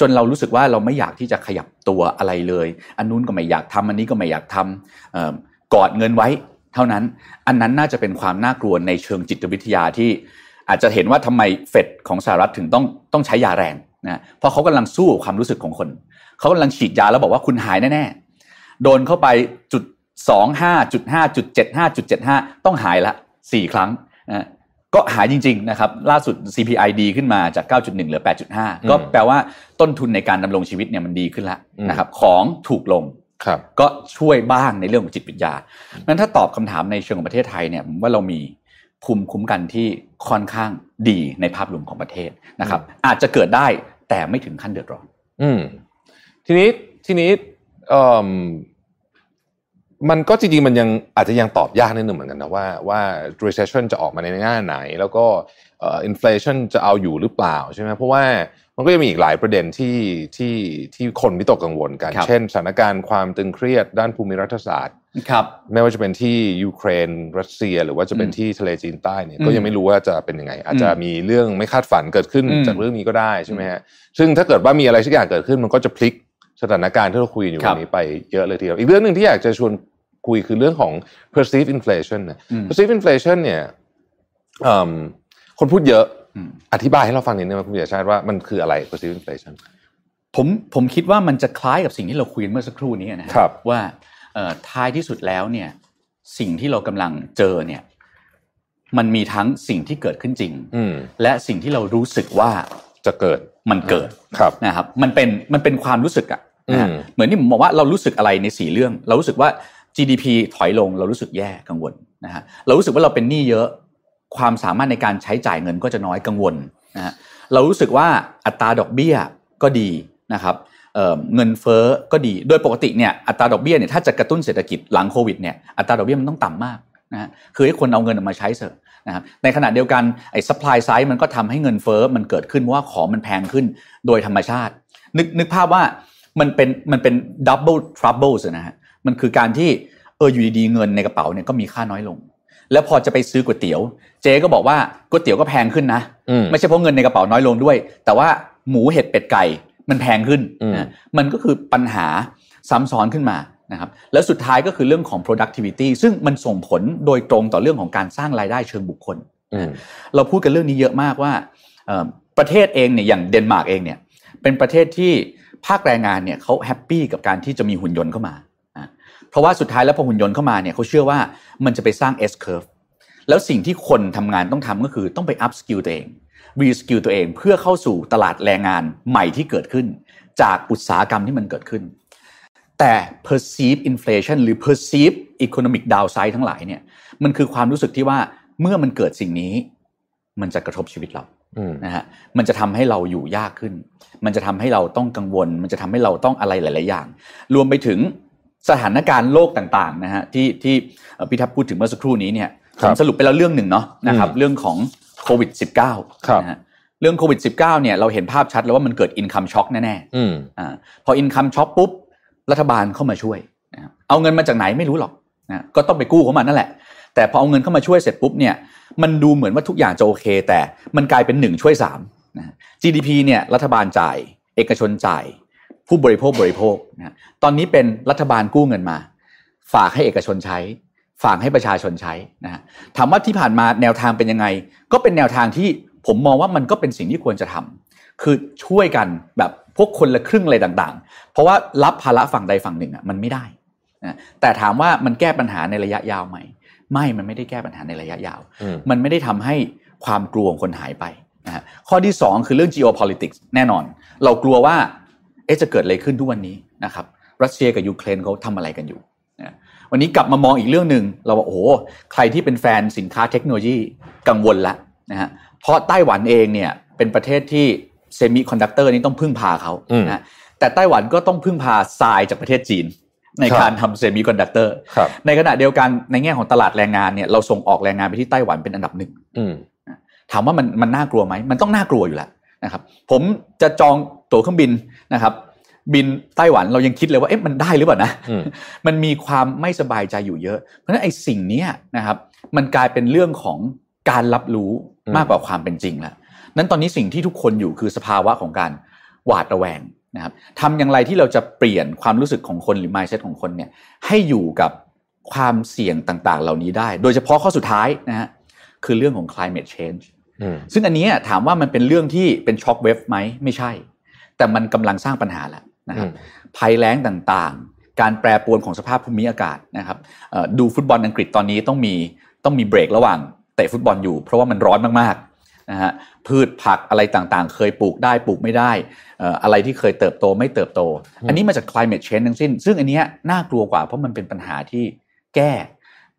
จนเรารู้สึกว่าเราไม่อยากที่จะขยับตัวอะไรเลย อันนู้นก็ไม่อยากทำอันนี้ก็ไม่อยากทำเกอดเงินไว้ เท่านั้น อันนั้นน่าจะเป็นความน่ากลัวในเชิงจิตวิทยาที่อาจจะเห็นว่าทำไมเฟดของสหรัฐถึงต้องต้องใช้ยาแรงนะเพราะเขากำลังสู้กับความรู้สึกของคน เขากำลังฉีดยาแล้วบอกว่าคุณหายแน่ๆ โดนเข้าไปจุดสองห้าจุดห้าจุดเจ็ดห้าจุดเจ็ดห้าต้องหายละสี่ครั้ง นะก็หายจริงๆนะครับล่าสุด CPI ดีขึ้นมาจาก 9.1 เหลือ 8.5 ก็แปลว่าต้นทุนในการดำรงชีวิตเนี่ยมันดีขึ้นแล้วนะครับของถูกลงครับก็ช่วยบ้างในเรื่องของจิตวิทยานั้นถ้าตอบคำถามในเชิงของประเทศไทยเนี่ยผมว่าเรามีภูมิคุ้มกันที่ค่อนข้างดีในภาพรวมของประเทศนะครับ อาจจะเกิดได้แต่ไม่ถึงขั้นเดือดร้อน อืมทีนี้ทีนี้เอ่อ มันก็จริงๆมันยังอาจจะยังตอบยากนิดหนึ่งเหมือนกันนะว่าว่า recession จะออกมาในแง่ไหน แล้วก็เอ่อ inflation จะเอาอยู่หรือเปล่าใช่ไหมเพราะว่ามันก็ยังมีอีกหลายประเด็นที่ที่ที่คนวิตกกังวลกันครับเช่นสถานการณ์ความตึงเครียดด้านภูมิรัฐศาสตร์ครับไม่ว่าจะเป็นที่ยูเครน รัสเซีย หรือว่าจะเป็นอืมที่ทะเลจีนใต้เนี่ยอืมก็ยังไม่รู้ว่าจะเป็นยังไง อาจจะมีเรื่องไม่คาดฝันเกิดขึ้นอืมจากเรื่องนี้ก็ได้ใช่ไหมฮะซึ่งถ้าเกิดว่ามีอะไรสักอย่างเกิดขึ้นมันก็จะพลิกสถานการณ์ที่เราคุยอยู่ครัวับนนี้ไปเยอะเลยทีเดียวอีกเรื่องหนึ่งที่อยากจะชวน คุยคือเรื่องของ perceived inflation นะอืม perceived inflation เนี่ยเอิ่มคนพูดเยอะอืมอธิบายให้เราฟังนิดนึงว่าคุณปิยชาติว่ามันคืออะไร perceived inflation ผมผมคิดว่ามันจะคล้ายกับสิ่งที่เราคุยกันเมื่อสักครู่นี้นะฮะครับว่าเอ่อท้ายที่สุดแล้วเนี่ยสิ่งที่เรากำลังเจอเนี่ยมันมีทั้งสิ่งที่เกิดขึ้นจริงอืมและสิ่งที่เรารู้สึกว่าจะเกิดมันเกิดครับนะครับ มันเป็นมันเป็นความรู้สึกอะนะฮะอืมเหมือนที่ผมบอกว่าเรารู้สึกอะไรในสี่เรื่อง เรารู้สึกว่า GDP ถอยลงเรารู้สึกแย่กังวลนะฮะเรารู้สึกว่าเราเป็นหนี้เยอะความสามารถในการใช้จ่ายเงินก็จะน้อยกังวลนะฮะเรารู้สึกว่าอัตราดอกเบี้ยก็ดีนะครับเเงินเฟ้อก็ดีโดยปกติเนี่ยอัตราดอกเบี้ยเนี่ยถ้าจะกระตุ้นเศรษฐกิจหลังโควิดเนี่ยอัตราดอกเบี้ยมันต้องต่ำมากนะฮะคือให้คนเอาเงินออกมาใช้เถอะนะครับในขณะเดียวกันไอ้ supply side มันก็ทำให้เงินเฟ้อมันเกิดขึ้นเพราะว่าของมันแพงขึ้นโดยธรรมชาติ นึกนึกภาพว่ามันเป็นมันเป็น double troubles นะฮะ มันคือการที่เอออยู่ดีๆเงินในกระเป๋าเนี่ยก็มีค่าน้อยลง แล้วพอจะไปซื้อก๋วยเตี๋ยว เจ๊ก็บอกว่าก๋วยเตี๋ยวก็แพงขึ้นนะอืมไม่ใช่เพราะเงินในกระเป๋าน้อยลงด้วย แต่ว่าหมูเห็ดเป็ดไก่มันแพงขึ้นอืมนะมันก็คือปัญหาซ้ำซ้อนขึ้นมานะครับแล้วสุดท้ายก็คือเรื่องของ productivity ซึ่งมันส่งผลโดยตรงต่อเรื่องของการสร้างรายได้เชิงบุคคลอืมเราพูดกันเรื่องนี้เยอะมากว่าเอ่อประเทศเองเนี่ยอย่างเดนมาร์กเองเนี่ยเป็นประเทศที่ภาคแรงงานเนี่ยเขาแฮปปี้กับการที่จะมีหุ่นยนต์เข้ามาอะ เพราะว่าสุดท้ายแล้วพอหุ่นยนต์เข้ามาเนี่ยเขาเชื่อว่ามันจะไปสร้าง S curve แล้วสิ่งที่คนทำงานต้องทำก็คือต้องไป up skill ตัวเอง re skill ตัวเองเพื่อเข้าสู่ตลาดแรงงานใหม่ที่เกิดขึ้น จากอุตสาหกรรมที่มันเกิดขึ้น แต่ perceive inflation หรือ perceive economic downside ทั้งหลายเนี่ยมันคือความรู้สึกที่ว่าเมื่อมันเกิดสิ่งนี้ มันจะกระทบชีวิตเราอืมนะฮะมันจะทำให้เราอยู่ยากขึ้น มันจะทำให้เราต้องกังวล มันจะทำให้เราต้องอะไรหลาย ๆ อย่าง รวมไปถึง สถานการณ์โลกต่างๆนะฮะที่ที่เอ่อพี่ทัพพูดถึงเมื่อสักครู่นี้เนี่ยครัผบมสรุปไปแล้วเรื่องหนึ่งเนาะนะครับอืมเรื่องของโควิด -19 ครับนะฮะเรื่องโควิด -19 เนี่ยเราเห็นภาพชัดแล้วว่ามันเกิดอินคัมช็อคแน่อืมๆอ่าพออินคัมช็อคปุ๊บ รัฐบาลเข้ามาช่วยนะครับเอาเงินมาจากไหนไม่รู้หรอกนะก็ต้องไปกู้เขามานั่นแหละ แต่พอเอาเงินเข้ามาช่วยเสร็จปุ๊บเนี่ยมันดูเหมือนว่าทุกอย่างจะโอเค แต่มันกลายเป็นหนึ่งช่วยสามนะ GDP เนี่ยรัฐบาลจ่าย เอกชนจ่าย ผู้บริโภคบริโภคนะตอนนี้เป็นรัฐบาลกู้เงินมา ฝากให้เอกชนใช้ ฝากให้ประชาชนใช้นะฮะถามว่าที่ผ่านมาแนวทางเป็นยังไง ก็เป็นแนวทางที่ผมมองว่ามันก็เป็นสิ่งที่ควรจะทำคือช่วยกันแบบพวกคนละครึ่งอะไรต่างๆ เพราะว่ารับภาระฝั่งใดฝั่งหนึ่งอะมันไม่ได้นะแต่ถามว่ามันแก้ปัญหาในระยะยาวไหมไม่มันไม่ได้แก้ปัญหาในระยะยาวอืมมันไม่ได้ทำให้ความกลัวของคนหายไปนะฮะข้อที่ 2 คือเรื่อง geopolitics แน่นอน เรากลัวว่าเอ๊ะจะเกิดอะไรขึ้นทุกวันนี้นะครับรัสเซียกับยูเครนเขาทำอะไรกันอยู่นะวันนี้กลับมามองอีกเรื่องหนึ่งเราว่าโอ้โหใครที่เป็นแฟนสินค้าเทคโนโลยีกังวลละนะฮะเพราะไต้หวันเองเนี่ยเป็นประเทศที่เซมิคอนดักเตอร์นี้ต้องพึ่งพาเขาอืมนะฮะแต่ไต้หวันก็ต้องพึ่งพาทรายจากประเทศจีน ในครับการทำเซมิคอนดักเตอร์ครับในขณะเดียวกันในแง่ของตลาดแรงงานเนี่ยเราส่งออกแรงงานไปที่ไต้หวันเป็นอันดับหนึ่งอืมถามว่ามันมันน่ากลัวไหมมันต้องน่ากลัวอยู่แล้วนะครับผมจะจอง ตั๋วเครื่องบินนะครับ บินไต้หวันเรายังคิดเลยว่าเอ๊ะมันได้หรือเปล่านะอืมมันมีความไม่สบายใจอยู่เยอะ เพราะฉะนั้นไอ้สิ่งเนี้ยนะครับ มันกลายเป็นเรื่องของการรับรู้อืมมากกว่าความเป็นจริงแล้วนั้นตอนนี้สิ่งที่ทุกคนอยู่คือสภาวะของการหวาดระแวงนะครับทำอย่างไรที่เราจะเปลี่ยนความรู้สึกของคนหรือ mindset ของคนเนี่ยให้อยู่กับความเสี่ยงต่างๆ เหล่านี้ได้ โดยเฉพาะข้อสุดท้ายนะฮะคือเรื่องของ climate change อืมซึ่งอันเนี้ยถามว่ามันเป็นเรื่องที่เป็นช็อคเวฟไหมไม่ใช่ แต่มันกำลังสร้างปัญหาแล้วนะครับอืมภัยแล้งต่างๆ การแปรปรวนของสภาพภูมิอากาศนะครับเอ่อดูฟุตบอลอังกฤษตอนนี้ต้องมีต้องมีเบรกระหว่างเตะฟุตบอลอยู่ เพราะว่ามันร้อนมากๆนะฮะพืชผักอะไรต่างๆ เคยปลูกได้ปลูกไม่ได้เอ่ออะไรที่เคยเติบโตไม่เติบโต อันนี้มาจาก climate change ทั้งสิ้น ซึ่งอันเนี้ยน่ากลัวกว่าเพราะมันเป็นปัญหาที่แก้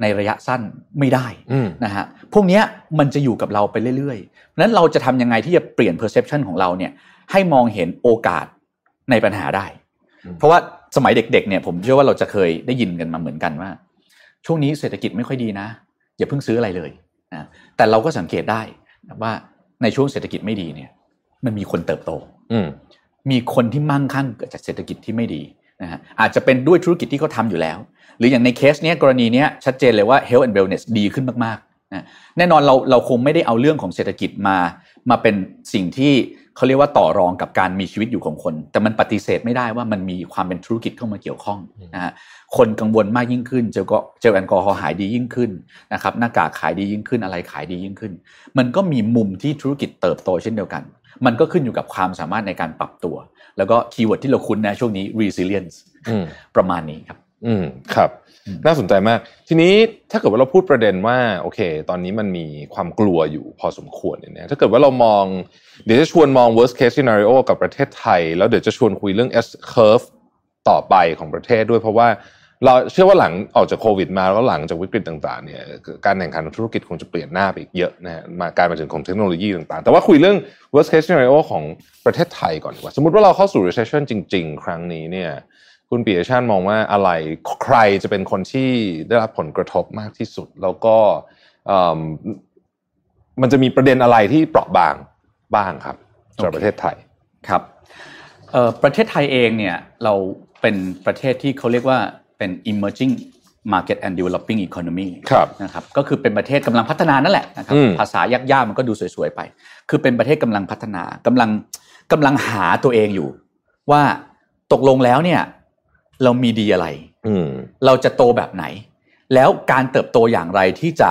ในระยะสั้นไม่ได้อืมนะฮะพวกเนี้ยมันจะอยู่กับเราไปเรื่อยๆเพราะฉะนั้นเราจะทำยังไงที่จะเปลี่ยน perception ของเราเนี่ย ให้มองเห็นโอกาสในปัญหาได้อืมเพราะว่าสมัยเด็กๆเนี่ยผมเชื่อว่าเราจะเคยได้ยินกันมาเหมือนกันว่า ช่วงนี้เศรษฐกิจไม่ค่อยดีนะ อย่าเพิ่งซื้ออะไรเลยนะแต่เราก็สังเกตได้ว่าในช่วงเศรษฐกิจไม่ดีเนี่ย มันมีคนเติบโต อืมมีคนที่มั่งคั่งเกิดจากเศรษฐกิจที่ไม่ดีนะฮะอาจจะเป็นด้วยธุรกิจที่เขาทำอยู่แล้ว หรืออย่างในเคสเนี้ยกรณีเนี้ยชัดเจนเลยว่า health and wellness ดีขึ้นมากๆนะแน่นอนเราเราคงไม่ได้เอาเรื่องของเศรษฐกิจมามาเป็นสิ่งที่ เขาเรียกว่าต่อรองกับการมีชีวิตอยู่ของคน แต่มันปฏิเสธไม่ได้ว่ามันมีความเป็นธุรกิจเข้ามาเกี่ยวข้องนะฮะคนกังวลมากยิ่งขึ้น เจลก็เจลแอลกอฮอล์หายดียิ่งขึ้นนะครับหน้ากากขายดียิ่งขึ้นอะไรขายดียิ่งขึ้น มันก็มีมุมที่ธุรกิจเติบโตเช่นเดียวกัน มันก็ขึ้นอยู่กับความสามารถในการปรับตัว แล้วก็ keyword ที่เราคุ้นนะช่วงนี้ resilience อืมประมาณนี้ครับ อืมครับอืมน่าสนใจมาก ทีนี้ถ้าเกิดว่าเราพูดประเด็นว่าโอเค ตอนนี้มันมีความกลัวอยู่พอสมควรเนี่ยถ้าเกิดว่าเรามอง เดี๋ยวจะชวนมอง worst case scenario กับประเทศไทย แล้วเดี๋ยวจะชวนคุยเรื่อง S curve ต่อไปของประเทศด้วยเพราะว่าเราเชื่อว่าหลังออกจากโควิดมาแล้วหลังจากวิกฤตต่างๆเนี่ยการแข่งขันธุรกิจคงจะเปลี่ยนหน้าไปอีกเยอะนะฮะมาการมาถึงของเทคโนโลยีต่างๆ แต่ว่าคุยเรื่อง worst case scenario ของประเทศไทยก่อนดีกว่า สมมติว่าเราเข้าสู่ recession จริง ๆ ครั้งนี้เนี่ยคุณปียชาติมองว่าอะไรใครจะเป็นคนที่ได้รับผลกระทบมากที่สุด แล้วก็มันจะมีประเด็นอะไรที่เปราะบาง บ้างครับสำหรับประเทศไทยครับเอ่อประเทศไทยเองเนี่ยเราเป็นประเทศที่เขาเรียกว่าเป็น emerging market and developing economy ครับนะครับก็คือเป็นประเทศกำลังพัฒนานั่นแหละนะครับอืมภาษายากๆมันก็ดูสวยๆไป คือเป็นประเทศกำลังพัฒนากำลังกำลังหาตัวเองอยู่ ว่าตกลงแล้วเนี่ยเรามีดีอะไรอืมเราจะโตแบบไหน แล้วการเติบโตอย่างไรที่จะ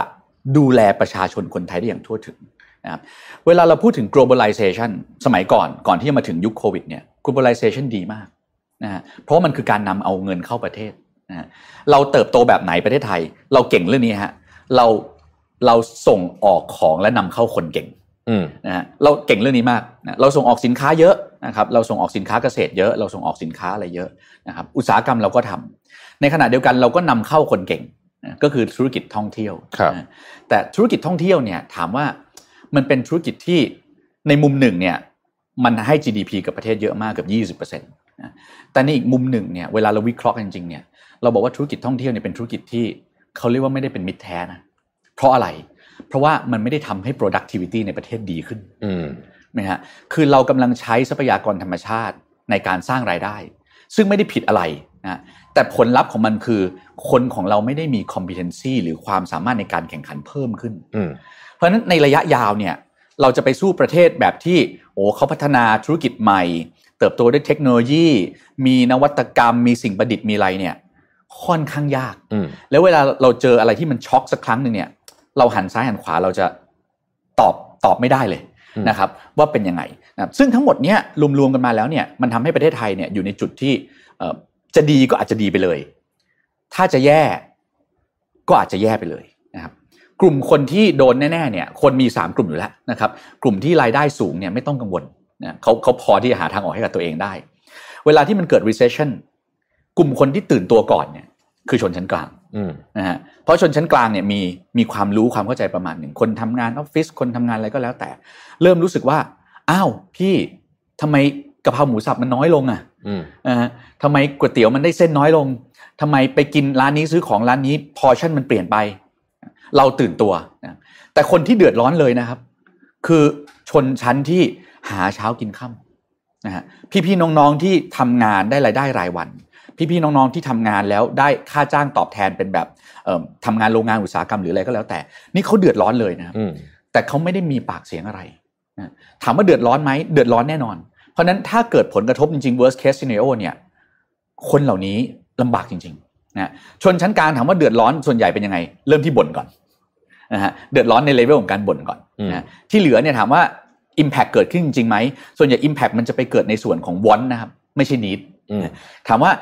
ดูแลประชาชนคนไทยได้อย่างทั่วถึง นะครับเวลาเราพูดถึง globalization สมัยก่อนก่อนที่จะมาถึงยุคโควิดเนี่ย globalization ดีมากนะฮะเพราะมันคือการนำเอาเงินเข้าประเทศนะฮะเราเติบโตแบบไหนประเทศไทย เราเก่งเรื่องนี้ฮะเราเราส่งออกของและนำเข้าคนเก่งอืมนะฮะเราเก่งเรื่องนี้มากนะเราส่งออกสินค้าเยอะนะครับ เราส่งออกสินค้าเกษตรเยอะ เราส่งออกสินค้าอะไรเยอะนะครับ อุตสาหกรรมเราก็ทำในขณะเดียวกันเราก็นำเข้าคนเก่งนะก็คือธุรกิจท่องเที่ยวครับนะแต่ธุรกิจท่องเที่ยวเนี่ยถามว่า มันเป็นธุรกิจที่ในมุมหนึ่งเนี่ยมันให้ GDP กับประเทศเยอะมากเกือบ20%นะแต่ในอีกมุมหนึ่งเนี่ยเวลาเราวิเคราะห์กันจริงๆเนี่ยเราบอกว่าธุรกิจท่องเที่ยวเนี่ยเป็นธุรกิจที่เขาเรียกว่าไม่ได้เป็นมิตรแท้นะเพราะอะไร เพราะว่ามันไม่ได้ทำให้ productivity ในประเทศดีขึ้นอืมนะฮะคือเรากำลังใช้ทรัพยากรธรรมชาติในการสร้างรายได้ ซึ่งไม่ได้ผิดอะไรนะแต่ผลลัพธ์ของมันคือ คนของเราไม่ได้มี competency หรือความสามารถในการแข่งขันเพิ่มขึ้นอืม เพราะฉะนั้นในระยะยาวเนี่ยเราจะไปสู้ประเทศแบบที่โอ้เขาพัฒนาธุรกิจใหม่ เติบโตด้วยเทคโนโลยี มีนวัตกรรม มีสิ่งประดิษฐ์มีอะไรเนี่ยค่อนข้างยากอืมแล้วเวลาเราเจออะไรที่มันช็อกสักครั้งหนึ่งเนี่ย เราหันซ้ายหันขวาเราจะตอบตอบไม่ได้เลยอืมนะครับ ว่าเป็นยังไงนะครับซึ่งทั้งหมดเนี้ยรวมๆกันมาแล้วเนี่ยมันทำให้ประเทศไทยเนี่ยอยู่ในจุดที่เอ่อจะดีก็อาจจะดีไปเลย ถ้าจะแย่ก็อาจจะแย่ไปเลยนะครับ กลุ่มคนที่โดนแน่ๆเนี่ยคนมี 3 กลุ่มอยู่แล้วนะครับกลุ่มที่รายได้สูงเนี่ยไม่ต้องกังวลนะเขาเขาพอที่จะหาทางออกให้กับตัวเองได้ เวลาที่มันเกิด recession กลุ่มคนที่ตื่นตัวก่อนเนี่ยคือชนชั้นกลางอืมนะฮะเพราะชนชั้นกลางเนี่ยมีมีความรู้ความเข้าใจประมาณหนึ่งคนทำงานออฟฟิศคนทำงานอะไรก็แล้วแต่ เริ่มรู้สึกว่าอ้าวพี่ทำไมกะเพราหมูสับมันน้อยลงอะอืมนะฮะทำไมก๋วยเตี๋ยวมันได้เส้นน้อยลงทำไมไปกินร้านนี้ซื้อของร้านนี้พอชั่นมันเปลี่ยนไป เราตื่นตัวนะแต่คนที่เดือดร้อนเลยนะครับ คือชนชั้นที่หาเช้ากินค่ำนะฮะพี่ๆน้องๆที่ทำงานได้รายได้รายวัน พี่ๆน้องๆที่ทำงานแล้วได้ค่าจ้างตอบแทนเป็นแบบเอิ่มทำงานโรงงานอุตสาหกรรมหรืออะไรก็แล้วแต่ นี่เขาเดือดร้อนเลยนะครับอืมแต่เขาไม่ได้มีปากเสียงอะไรนะถามว่าเดือดร้อนไหมเดือดร้อนแน่นอน เพราะฉะนั้นถ้าเกิดผลกระทบจริงๆ worst case scenario เนี่ย คนเหล่านี้ลำบากจริงๆนะชนชั้นกลางถามว่าเดือดร้อนส่วนใหญ่เป็นยังไง เริ่มที่บ่นก่อน นะฮะเดือดร้อนในเลเวลของการบ่นก่อนอืมนะที่เหลือเนี่ยถามว่า impact เกิดขึ้นจริงๆไหมส่วนใหญ่ impact มันจะไปเกิดในส่วนของ want นะครับไม่ใช่ need อืมถามว่า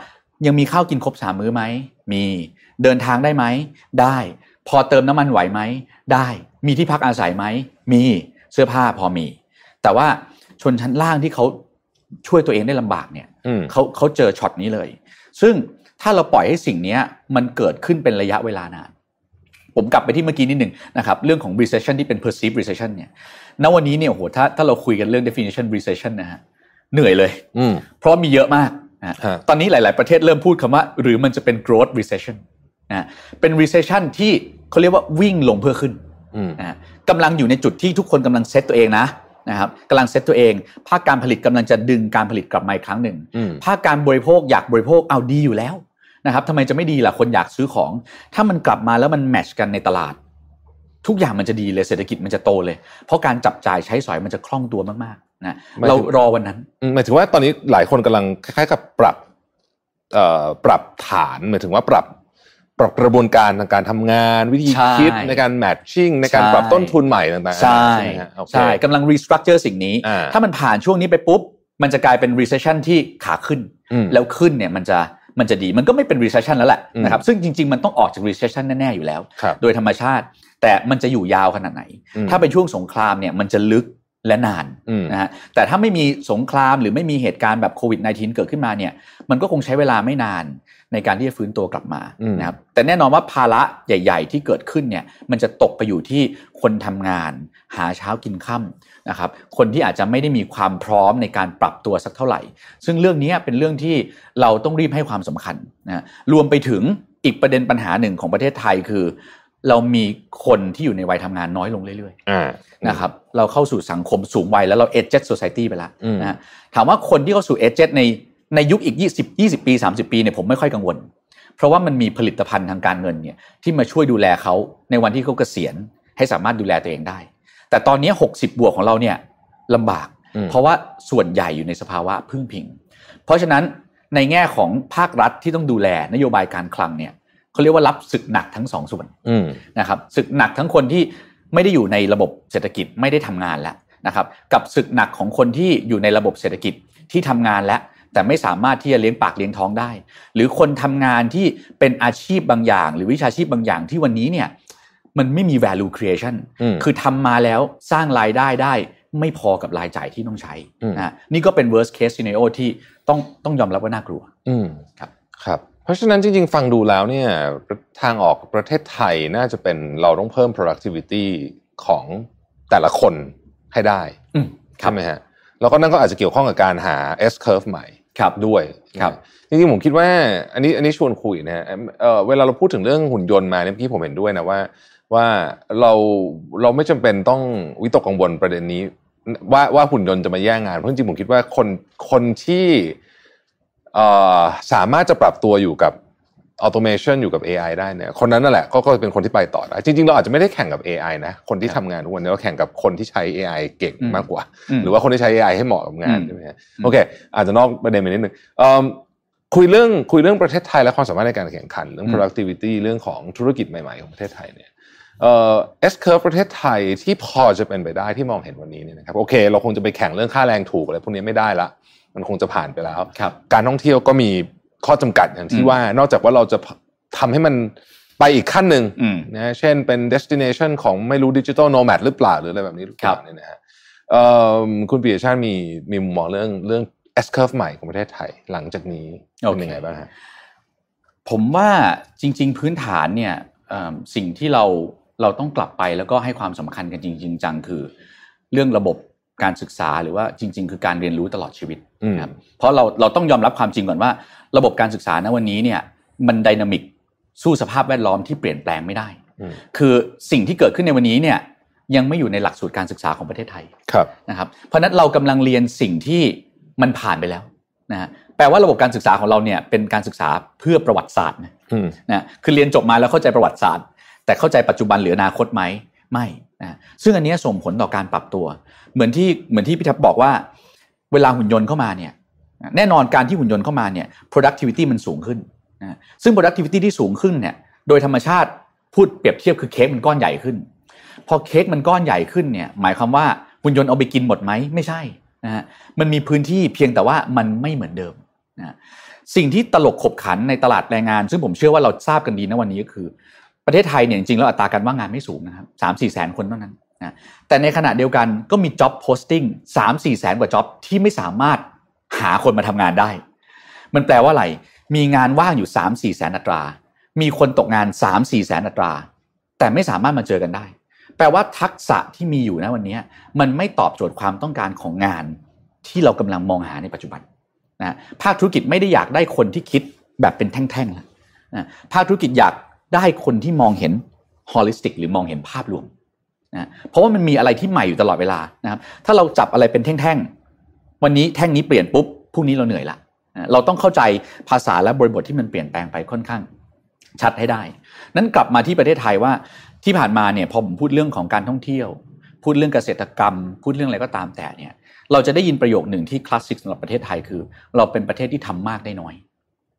ยังมีข้าวกินครบสามมื้อไหมมีเดินทางได้ไหมได้ พอเติมน้ำมันไหวไหมได้ มีที่พักอาศัยไหมมีเสื้อผ้าพอมี แต่ว่าชนชั้นล่างที่เขาช่วยตัวเองได้ลำบากเนี่ยอืมเขาเขาเจอช็อตนี้เลย ซึ่งถ้าเราปล่อยให้สิ่งเนี้ยมันเกิดขึ้นเป็นระยะเวลานาน ผมกลับไปที่เมื่อกี้นิดหนึ่งนะครับเรื่องของ recession ที่เป็น perceived recession เนี่ยณวันนี้เนี่ยโอ้โหถ้าถ้าเราคุยกันเรื่อง definition recession นะฮะเหนื่อยเลยอืมเพราะมีเยอะมากนะฮะตอนนี้หลาย ๆ ประเทศเริ่มพูดคำว่า หรือมันจะเป็น growth recession นะเป็น recession ที่เขาเรียกว่าวิ่งลงเพื่อขึ้นอืมนะฮะกำลังอยู่ในจุดที่ทุกคนกำลังเซตตัวเองนะนะครับกำลังเซตตัวเอง ภาคการผลิตกำลังจะดึงการผลิตกลับมาอีกครั้งหนึ่งอืมภาคการบริโภคอยากบริโภคเอาดีอยู่แล้ว นะครับทำไมจะไม่ดีล่ะคนอยากซื้อของ ถ้ามันกลับมาแล้วมันแมทชกันในตลาด ทุกอย่างมันจะดีเลยเศรษฐกิจมันจะโตเลย เพราะการจับจ่ายใช้สอยมันจะคล่องตัวมากนะหมายถึงเรารอวันนั้นอืมหมายถึงว่าตอนนี้หลายคนกำลังคล้ายๆกับปรับเอ่อปรับฐานหมายถึงว่าปรับปรับกระบวนการทางการทำงานวิธีใช่คิดในการแมทชิ่งในการใช่ปรับต้นทุนใหม่ต่างๆ ใช่ไหมฮะโอเคใช่กำลัง restructure สิ่งนี้อ่าถ้ามันผ่านช่วงนี้ไปปุ๊บ มันจะกลายเป็น recession ที่ขาขึ้นอืมแล้วขึ้นเนี่ยมันจะ มันจะดีมันก็ไม่เป็น recession แล้วแหละอืมนะครับซึ่งจริง ๆ มันต้องออกจาก recession แน่ๆอยู่แล้วครับโดยธรรมชาติแต่มันจะอยู่ยาวขนาดไหนอืมถ้าเป็นช่วงสงครามเนี่ยมันจะลึกและนานอืมนะฮะแต่ถ้าไม่มีสงครามหรือไม่มีเหตุการณ์แบบโควิด -19 เกิดขึ้นมาเนี่ยมันก็คงใช้เวลาไม่นาน ในการที่จะฟื้นตัวกลับมาอืมนะครับแต่แน่นอนว่าภาระใหญ่ ๆ ที่เกิดขึ้นเนี่ยมันจะตกไปอยู่ที่คนทำงาน หาเช้ากินค่ำนะครับคนที่อาจจะไม่ได้มีความพร้อมในการปรับตัวสักเท่าไหร่ ซึ่งเรื่องนี้เป็นเรื่องที่เราต้องรีบให้ความสำคัญนะรวมไปถึงอีกประเด็นปัญหาหนึ่งของประเทศไทยคือเรามีคนที่อยู่ในวัยทำงานน้อยลงเรื่อยๆอ่านะครับ เราเข้าสู่สังคมสูงวัยแล้วเราเอเจ d โซซ i ตี้ไปแล้วอืมนะฮะถามว่าคนที่เข้าสู่เอเจ d ใน ในยุคอีก 20 20 ปี 30 ปีเนี่ยผมไม่ค่อยกังวล เพราะว่ามันมีผลิตภัณฑ์ทางการเงินเนี่ยที่มาช่วยดูแลเขาในวันที่เขาเกษียณ ให้สามารถดูแลตัวเองได้ แต่ตอนนี้ 60 บวกของเราเนี่ยลำบากอืมเพราะว่าส่วนใหญ่อยู่ในสภาวะพึ่งพิง เพราะฉะนั้นในแง่ของภาครัฐที่ต้องดูแลนโยบายการคลังเนี่ยเขาเรียกว่ารับศึกหนักทั้งสองส่วนอืมนะครับศึกหนักทั้งคนที่ไม่ได้อยู่ในระบบเศรษฐกิจไม่ได้ทำงานแล้วนะครับ กับศึกหนักของคนที่อยู่ในระบบเศรษฐกิจที่ทำงานแล้ว แต่ไม่สามารถที่จะเลี้ยงปากเลี้ยงท้องได้ หรือคนทำงานที่เป็นอาชีพบางอย่าง หรือวิชาชีพบางอย่างที่วันนี้เนี่ยมันไม่มี value creation อืมคือทำมาแล้วสร้างรายได้ได้ไม่พอกับรายจ่ายที่ต้องใช้อืมนะนี่ก็เป็น worst case scenario ที่ต้องต้องยอมรับว่าน่ากลัวอืมครับครับเพราะฉะนั้นจริงๆ ฟังดูแล้วเนี่ยทางออกประเทศไทยน่าจะเป็นเราต้องเพิ่ม productivity ของแต่ละคนให้ได้อืมครัใช่บไหมฮะแล้วก็นั่นก็อาจจะเกี่ยวข้องกับการหา S curve ใหม่ ครับด้วยครับจริงๆผมคิดว่า อันนี้อันนี้ชวนคุยนะฮะเอ่อเวลาเราพูดถึงเรื่องหุ่นยนต์มาเนี่ยเมื่อกี้ผมเห็นด้วยนะว่า ว่าเราเราไม่จำเป็นต้องวิตกกังวลประเด็นนี้ ว่าว่าหุ่นยนต์จะมาแย่งงานเพราะจริงๆผมคิดว่าคนคนที่เอ่อสามารถจะปรับตัวอยู่กับ ออโตเมชันอยู่กับ AI ได้เนี่ยคนนั้นนั่นแหละก็ก็เป็นคนที่ไปต่อได้จริง ๆ เราอาจจะไม่ได้แข่งกับ AI นะ คนที่ครับทำงานทุกวันนี้เราแข่งกับคนที่ใช้ AI เก่งอืมมากกว่ามหรือว่าคนที่ใช้ AI ให้เหมาะกับงานอืมใช่ไหมฮะโอเค อาจจะนอกประเด็นไปนิดนึงเอิ่มคุยเรื่องคุยเรื่องประเทศไทยและความสามารถในการแข่งขัน เรื่องอืม productivity เรื่องของธุรกิจใหม่ ๆ ของประเทศไทยเนี่ยเอ่อ S curve ประเทศไทยที่พอจะเป็นไปได้ที่มองเห็นวันนี้เนี่ยนะครับโอเค เราคงจะไปแข่งเรื่องค่าแรงถูกอะไรพวกนี้ไม่ได้ละมันคงจะผ่านไปแล้วครับการท่องเที่ยวก็มี ข้อจำกัดอย่างที่อืมว่านอกจากว่าเราจะทำให้มันไปอีกขั้นหนึ่งอืมนะเช่นเป็น destination ของไม่รู้ดิจิ t a ลโนแมดหรือเปล่าหรืออะไรแบบนี้หรือเปครัล่าบเนี่ยนะฮะเอิ่มคุณปิยชาติมีมีมุมมองเรื่องเรื่อง S curve ใหม่ของประเทศไทยหลังจากนี้เป็นยังไงบ้างฮะผมว่าจริง ๆ พื้นฐานเนี่ยเอิ่มสิ่งที่เราเราต้องกลับไปแล้วก็ให้ความสำคัญกันจริง ๆ จังคือ เรื่องระบบ การศึกษาหรือว่าจริง ๆ คือการเรียนรู้ตลอดชีวิตอืมครับเพราะเราเราต้องยอมรับความจริงก่อนว่า ระบบการศึกษาณวันนี้เนี่ยมันไดนามิกสู้สภาพแวดล้อมที่เปลี่ยนแปลงไม่ได้อืมคือสิ่งที่เกิดขึ้นในวันนี้เนี่ยยังไม่อยู่ในหลักสูตรการศึกษาของประเทศไทยครับนะครับเพราะฉะนั้นเรากำลังเรียนสิ่งที่มันผ่านไปแล้วนะฮะแปลว่าระบบการศึกษาของเราเนี่ยเป็นการศึกษาเพื่อประวัติศาสตร์นะอืมนะคือเรียนจบมาแล้วเข้าใจประวัติศาสตร์ แต่เข้าใจปัจจุบันหรืออนาคตไหมไม่ นะซึ่งอันนี้ส่งผลต่อการปรับตัว เหมือนที่เหมือนที่พี่ทับบอกว่า เวลาหุ่นยนต์เข้ามาเนี่ยแน่นอนการที่หุ่นยนต์เข้ามาเนี่ย productivity มันสูงขึ้นนะซึ่ง productivity ที่สูงขึ้นเนี่ยโดยธรรมชาติพูดเปรียบเทียบคือเค้กมันก้อนใหญ่ขึ้น พอเค้กมันก้อนใหญ่ขึ้นเนี่ยหมายความว่าหุ่นยนต์เอาไปกินหมดไหมไม่ใช่นะฮะมันมีพื้นที่เพียงแต่ว่ามันไม่เหมือนเดิมนะสิ่งที่ตลกขบขันในตลาดแรงงาน ซึ่งผมเชื่อว่าเราทราบกันดีนะวันนี้ก็คือ ประเทศไทยเนี่ยจริงๆแล้วอัตราการว่างงานไม่สูงนะครับสามสี่แสนคนเท่านั้นนะแต่ในขณะเดียวกันก็มี job posting สามสี่แสนกว่า job ที่ไม่สามารถหาคนมาทำงานได้ มันแปลว่าอะไร มีงานว่างอยู่สามสี่แสนอัตรา มีคนตกงานสามสี่แสนอัตรา แต่ไม่สามารถมาเจอกันได้ แปลว่าทักษะที่มีอยู่นะวันนี้มันไม่ตอบโจทย์ความต้องการของงานที่เรากำลังมองหาในปัจจุบันนะภาคธุรกิจไม่ได้อยากได้คนที่คิดแบบเป็นแท่งๆแล้วนะภาคธุรกิจอยาก ได้คนที่มองเห็น holistic หรือมองเห็นภาพรวมนะเพราะว่ามันมีอะไรที่ใหม่อยู่ตลอดเวลานะครับถ้าเราจับอะไรเป็นแท่งๆ วันนี้แท่งนี้เปลี่ยนปุ๊บพรุ่งนี้เราเหนื่อยละเราต้องเข้าใจภาษาและบริบทที่มันเปลี่ยนแปลงไปค่อนข้าง ชัดให้ได้ นั้นกลับมาที่ประเทศไทยว่าที่ผ่านมาเนี่ยพอผมพูดเรื่องของการท่องเที่ยว พูดเรื่องเกษตรกรรม พูดเรื่องอะไรก็ตามแต่เนี่ยเราจะได้ยินประโยคหนึ่งที่คลาสสิกสำหรับประเทศไทยคือ เราเป็นประเทศที่ทำมากได้น้อย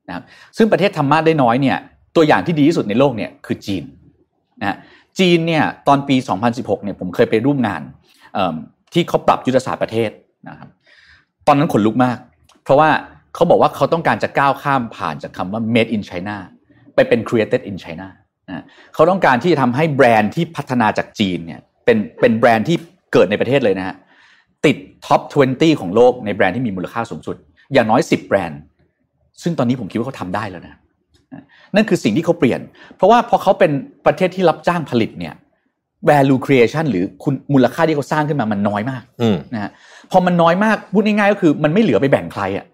นะครับซึ่งประเทศทำมากได้น้อยเนี่ย ตัวอย่างที่ดีที่สุดในโลกเนี่ยคือจีนนะจีนเนี่ยตอนปี 2016เนี่ยผมเคยไปร่วมงานที่เขาปรับยุทธศาสตร์ประเทศนะครับตอนนั้นขนลุกมาก เพราะว่าเขาบอกว่าเขาต้องการจะก้าวข้ามผ่านจากคำว่า made in China ไปเป็น created in China นะเขาต้องการที่จะทำให้แบรนด์ที่พัฒนาจากจีนเนี่ยเป็นเป็นแบรนด์ที่เกิดในประเทศเลยนะฮะติดท็อป 20 ของโลกในแบรนด์ที่มีมูลค่าสูงสุด อย่างน้อย 10 แบรนด์ ซึ่งตอนนี้ผมคิดว่าเขาทำได้แล้วนะ นั่นคือสิ่งที่เขาเปลี่ยน เพราะว่าพอเขาเป็นประเทศที่รับจ้างผลิตเนี่ย value creation หรือคุณมูลค่าที่เขาสร้างขึ้นมามันน้อยมากนะฮะพอมันน้อยมากพูดง่ายๆก็คือมันไม่เหลือไปแบ่งใครอะ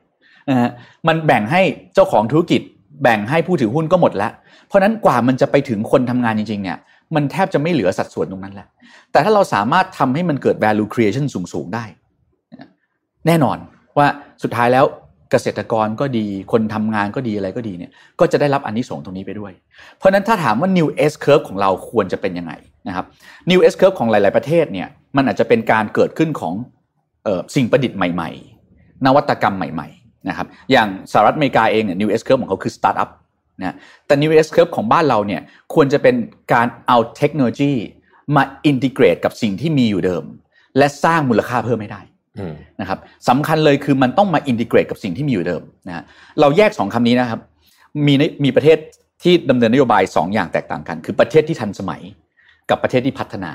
นะฮะมันแบ่งให้เจ้าของธุรกิจ แบ่งให้ผู้ถือหุ้นก็หมดแล้วเพราะนั้นกว่ามันจะไปถึงคนทำงานจริงๆเนี่ยมันแทบจะไม่เหลือสัดส่วนตรงนั้นแล้วแต่ถ้าเราสามารถทำให้มันเกิด value creation สูงๆได้ แน่นอนว่าสุดท้ายแล้ว เกษตรกรก็ดี คนทำงานก็ดีอะไรก็ดีเนี่ยก็จะได้รับอันนี้ส่งตรงนี้ไปด้วย เพราะนั้นถ้าถามว่า new S curve ของเราควรจะเป็นยังไงนะครับ new S curve ของหลาย ๆ ประเทศเนี่ยมันอาจจะเป็นการเกิดขึ้นของอ๋อสิ่งประดิษฐ์ใหม่ ๆ นวัตกรรมใหม่ ๆ นะครับ อย่างสหรัฐอเมริกาเองเนี่ย new S curve ของเขาคือ startup นะแต่ new S curve ของบ้านเราเนี่ยควรจะเป็นการเอาเทคโนโลยีมา integrate กับสิ่งที่มีอยู่เดิม และสร้างมูลค่าเพิ่มไม่ได้ นะครับสำคัญเลยคือมันต้องมา integrate กับสิ่งที่มีอยู่เดิมนะเราแยกสองคำนี้นะครับ มีมีประเทศที่ดำเนินนโยบาย2 อย่างแตกต่างกัน คือประเทศที่ทันสมัยกับประเทศที่พัฒนา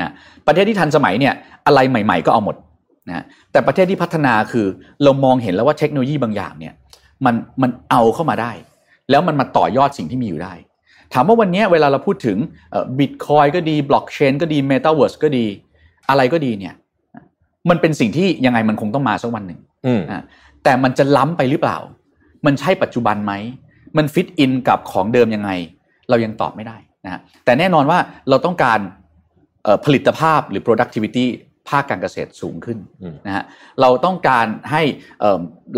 นะประเทศที่ทันสมัยเนี่ยอะไรใหม่ ๆ ก็เอาหมดนะแต่ประเทศที่พัฒนาคือเรามองเห็นแล้วว่าเทคโนโลยีบางอย่างเนี่ยมันมันเอาเข้ามาได้ แล้วมันมาต่อยอดสิ่งที่มีอยู่ได้ ถามว่าวันนี้เวลาเราพูดถึงบิตคอยก็ดีบล็อกเชนก็ดีเมตาเวิร์สก็ดี อะไรก็ดีเนี่ย มันเป็นสิ่งที่ยังไงมันคงต้องมาสักวันหนึ่งอ่าแต่มันจะล้ำไปหรือเปล่า มันใช่ปัจจุบันไหม มัน fit in กับของเดิมยังไง เรายังตอบไม่ได้นะฮะแต่แน่นอนว่าเราต้องการผลิตภาพหรือ productivity ภาคการเกษตรสูงขึ้นนะฮะ เราต้องการให้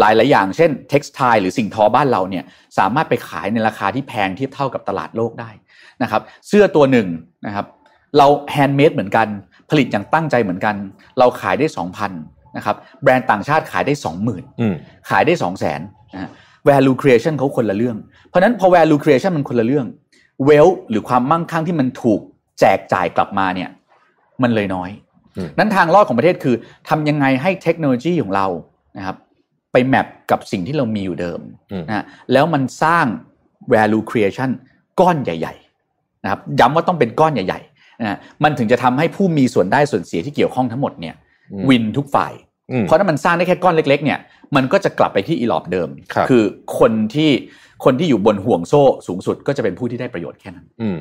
หลายหลายอย่าง เช่น textile หรือสิ่งทอบ้านเราเนี่ยสามารถไปขายในราคาที่แพงเทียบเท่ากับตลาดโลกได้นะครับ เสื้อตัวหนึ่งนะครับ เรา handmade เหมือนกัน ผลิตอย่างตั้งใจเหมือนกัน เราขายได้สองพันนะครับแบรนด์ต่างชาติขายได้สองหมื่นขายได้สองแสนนะ value creation เขาคนละเรื่อง เพราะนั้นพอ value creation มันคนละเรื่อง wealth หรือความมั่งคั่งที่มันถูกแจกจ่ายกลับมาเนี่ยมันเลยน้อย นั้นทางรอดของประเทศคือทำยังไงให้เทคโนโลยีของเรานะครับไปแมปกับสิ่งที่เรามีอยู่เดิมนะแล้วมันสร้าง value creation ก้อนใหญ่ ๆ นะครับ ย้ำว่าต้องเป็นก้อนใหญ่ นะมันถึงจะทำให้ผู้มีส่วนได้ส่วนเสียที่เกี่ยวข้องทั้งหมดเนี่ยวินทุกฝ่าย เพราะถ้ามันสร้างได้แค่ก้อนเล็ก ๆ เนี่ยมันก็จะกลับไปที่อีหลอบเดิมคือคนที่คนที่อยู่บนห่วงโซ่สูงสุดก็จะเป็นผู้ที่ได้ประโยชน์แค่นั้น อืม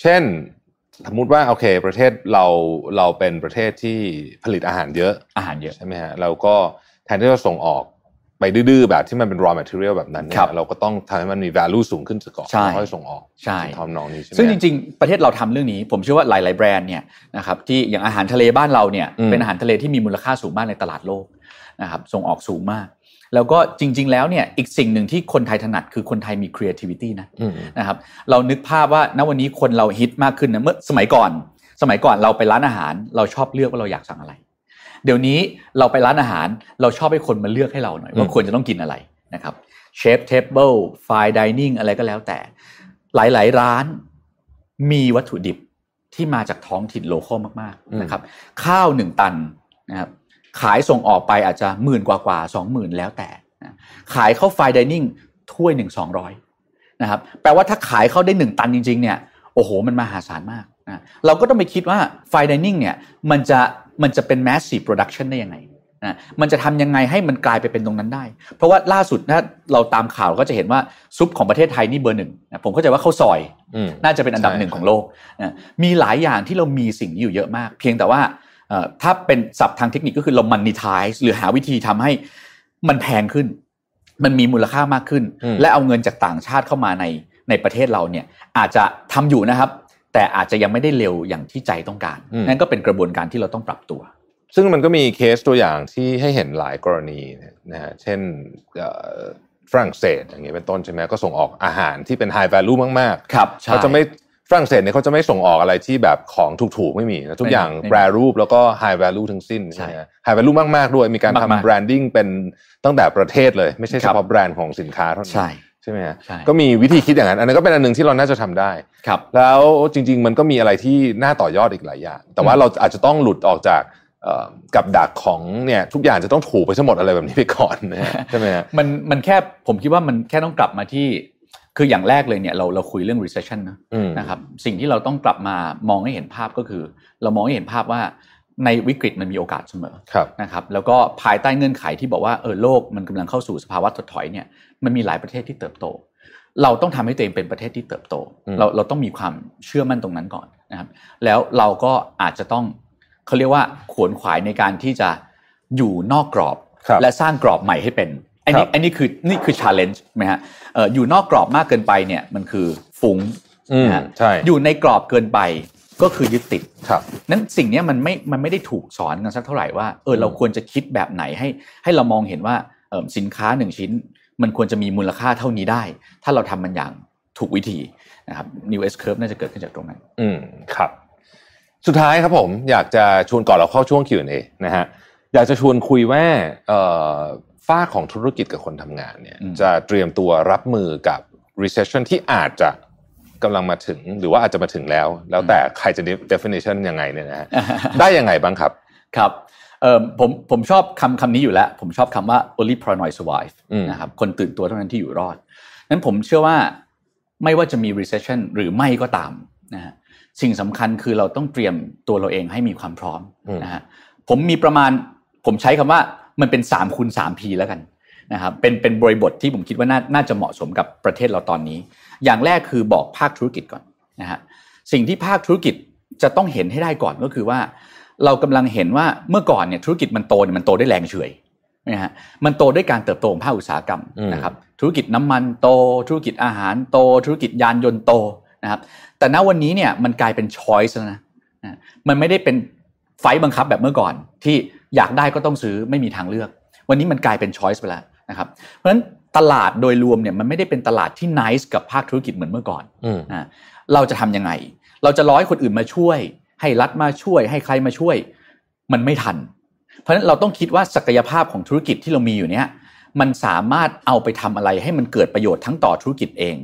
เช่นสมมติว่าโอเค ประเทศเราเราเป็นประเทศที่ผลิตอาหารเยอะอาหารเยอะใช่ไหมฮะเราก็แทนที่จะส่งออก ไปดื้อๆแบบที่มันเป็น raw material แบบนั้นเนี่ยเราก็ต้องทำให้มันมี value สูงขึ้นก่อนค่อยส่งออกใช่ทำนองนี้ใช่ไหมซึ่งจริงๆ ประเทศเราทำเรื่องนี้ ผมเชื่อว่าหลายๆแบรนด์เนี่ยนะครับที่อย่างอาหารทะเลบ้านเราเนี่ยเป็นอาหารทะเลที่มีมูลค่าสูงมากในตลาดโลกนะครับส่งออกสูงมาก แล้วก็จริง ๆ แล้วเนี่ยอีกสิ่งหนึ่งที่คนไทยถนัดคือคนไทยมี creativity นะนะครับเรานึกภาพว่าณวันนี้คนเราฮิตมากขึ้นนะเมื่อสมัยก่อน สมัยก่อนเราไปร้านอาหาร เราชอบเลือกว่าเราอยากสั่งอะไร เดี๋ยวนี้เราไปร้านอาหารเราชอบให้คนมาเลือกให้เราหน่อยว่าควรจะต้องกินอะไรนะครับchef's table fine dining อะไรก็แล้วแต่ หลาย ๆ ร้านมีวัตถุดิบที่มาจากท้องถิ่น local มากๆนะครับ ข้าวหนึ่งตันนะครับขายส่งออกไปอาจจะหมื่นกว่ากว่าสองหมื่นแล้วแต่ ขายเข้า fine dining ถ้วยหนึ่งสองร้อยนะครับแปลว่าถ้าขายเข้าได้หนึ่งตันจริง ๆ เนี่ยโอ้โห มันมหาศาลมากนะเราก็ต้องไปคิดว่า fine dining เนี่ยมันจะ มันจะเป็น massive production ได้ยังไงนะมันจะทำยังไงให้มันกลายไปเป็นตรงนั้นได้ เพราะว่าล่าสุดถ้าเราตามข่าวก็จะเห็นว่าซุปของประเทศไทยนี่เบอร์หนึ่งนะผมเข้าใจว่าข้าวซอยน่าจะเป็นอันดับหนึ่งของโลกนะมีหลายอย่างที่เรามีสิ่งนี้อยู่เยอะมาก เพียงแต่ว่าถ้าเป็นศัพท์ทางเทคนิคก็คือเรามันนิทายหรือหาวิธีทำให้มันแพงขึ้น มันมีมูลค่ามากขึ้น และเอาเงินจากต่างชาติเข้ามาในในประเทศเราเนี่ยอาจจะทำอยู่นะครับ แต่อาจจะยังไม่ได้เร็วอย่างที่ใจต้องการ นั่นก็เป็นกระบวนการที่เราต้องปรับตัว ซึ่งมันก็มีเคสตัวอย่างที่ให้เห็นหลายกรณีนะฮะเช่นฝรั่งเศสอย่างเงี้ยเป็นต้นใช่ไหมก็ส่งออกอาหารที่เป็น high value มากๆครับเขาจะไม่ฝรั่งเศสเนี่ยเขาจะไม่ส่งออกอะไรที่แบบของถูกๆ ไม่มีนะทุกอย่างไม่มีแปรรูปแล้วก็ high value ทั้งสิ้นใช่ใช่ไหม high value มากๆ ด้วยมีการมากๆทำ branding เป็นตั้งแต่ประเทศเลย ไม่ใช่คเฉรับพาะแบรนด์ของสินค้าเท่านั้น ใช่ใช่ไหมฮะใช่ก็มีวิธีคิดอย่างนั้น อันนั้นก็เป็นอันหนึ่งที่เราน่าจะทำได้ครับ แล้วจริง ๆ มันก็มีอะไรที่น่าต่อยอดอีกหลายอย่าง แต่ว่าอืมเราอาจจะต้องหลุดออกจากเอ่อกับดักของเนี่ยทุกอย่างจะต้องถูกไปทั้งหมดอะไรแบบนี้ไปก่อนนะฮะใช่ไหมฮะมันมันแค่ผมคิดว่ามันแค่ต้องกลับมาที่คืออย่างแรกเลยเนี่ยเราเราคุยเรื่อง recession นะอืมนะครับสิ่งที่เราต้องกลับมามองให้เห็นภาพก็คือ เรามองให้เห็นภาพว่า ในวิกฤตมันมีโอกาสเสมอครับนะครับแล้วก็ภายใต้เงื่อนไขที่บอกว่าเออโลกมันกำลังเข้าสู่สภาวะถดถอยเนี่ยมันมีหลายประเทศที่เติบโต เราต้องทำให้ตัวเองเป็นประเทศที่เติบโตอืมเราเราต้องมีความเชื่อมั่นตรงนั้นก่อนนะครับแล้วเราก็อาจจะต้องเขาเรียกว่าขวนขวายในการที่จะอยู่นอกกรอบครับและสร้างกรอบใหม่ให้เป็นอันนี้ครับอันนี้คือนี่คือ challenge ไหมฮะเอ่ออยู่นอกกรอบมากเกินไปเนี่ยมันคือฟุ้งอืมนะฮะใช่อยู่ในกรอบเกินไป ก็คือยึดติดครับนั้นสิ่งเนี้ยมันไม่มันไม่ได้ถูกสอนกันสักเท่าไหร่ว่าเออเราควรจะคิดแบบไหนให้ ให้เรามองเห็นว่าเออสินค้าหนึ่งชิ้น มันควรจะมีมูลค่าเท่านี้ได้ ถ้าเราทำมันอย่างถูกวิธีนะครับ New S curve น่าจะเกิดขึ้นจากตรงนั้น อืมครับ สุดท้ายครับผมอยากจะชวนก่อนเราเข้าช่วง Q&A นะฮะอยากจะชวนคุยว่าเอ่อฝ้ากของธุรกิจกับคนทำงานเนี่ยอืมจะเตรียมตัวรับมือกับ recession ที่อาจจะ กำลังมาถึง หรือว่าอาจจะมาถึงแล้ว แล้วแต่ใครจะ definition ยังไงเนี่ยนะฮะได้ยังไงบ้างครับครับเออผมผมชอบคำคำนี้อยู่แล้ว ผมชอบคำว่า only paranoid survive อืมนะครับคนตื่นตัวเท่านั้นที่อยู่รอดนั้นผมเชื่อว่าไม่ว่าจะมี recession หรือไม่ก็ตามนะฮะสิ่งสำคัญคือเราต้องเตรียมตัวเราเองให้มีความพร้อมอืมนะฮะผมมีประมาณผมใช้คำว่ามันเป็น3คูณ3 P แล้วกันนะครับเป็นเป็นบริบทที่ผมคิดว่าน่าน่าจะเหมาะสมกับประเทศเราตอนนี้ อย่างแรกคือบอกภาคธุรกิจก่อนนะฮะสิ่งที่ภาคธุรกิจจะต้องเห็นให้ได้ก่อนก็คือว่า เรากำลังเห็นว่าเมื่อก่อนเนี่ยธุรกิจมันโตเนี่ยมันโตด้วยแรงเฉอยนะฮะมันโตด้วยการเติบโตของภาคอุตสาหกรรมอืมนะครับธุรกิจน้ำมันโต ธุรกิจอาหารโต ธุรกิจยานยนต์โตนะครับแต่ณวันนี้เนี่ยมันกลายเป็นช้อยส์แล้วนะนะมันไม่ได้เป็นไฟต์บังคับแบบเมื่อก่อน ที่อยากได้ก็ต้องซื้อไม่มีทางเลือก วันนี้มันกลายเป็นช้อยส์ไปแล้วนะครับเพราะฉะนั้น ตลาดโดยรวมเนี่ยมันไม่ได้เป็นตลาดที่นิสกับภาคธุรกิจเหมือนเมื่อก่อนอืมอ่าเราจะทำยังไง เราจะร้อยคนอื่นมาช่วย ให้รัฐมาช่วย ให้ใครมาช่วย มันไม่ทัน เพราะฉะนั้นเราต้องคิดว่าศักยภาพของธุรกิจที่เรามีอยู่เนี้ยมันสามารถเอาไปทำอะไรให้มันเกิดประโยชน์ทั้งต่อธุรกิจเอง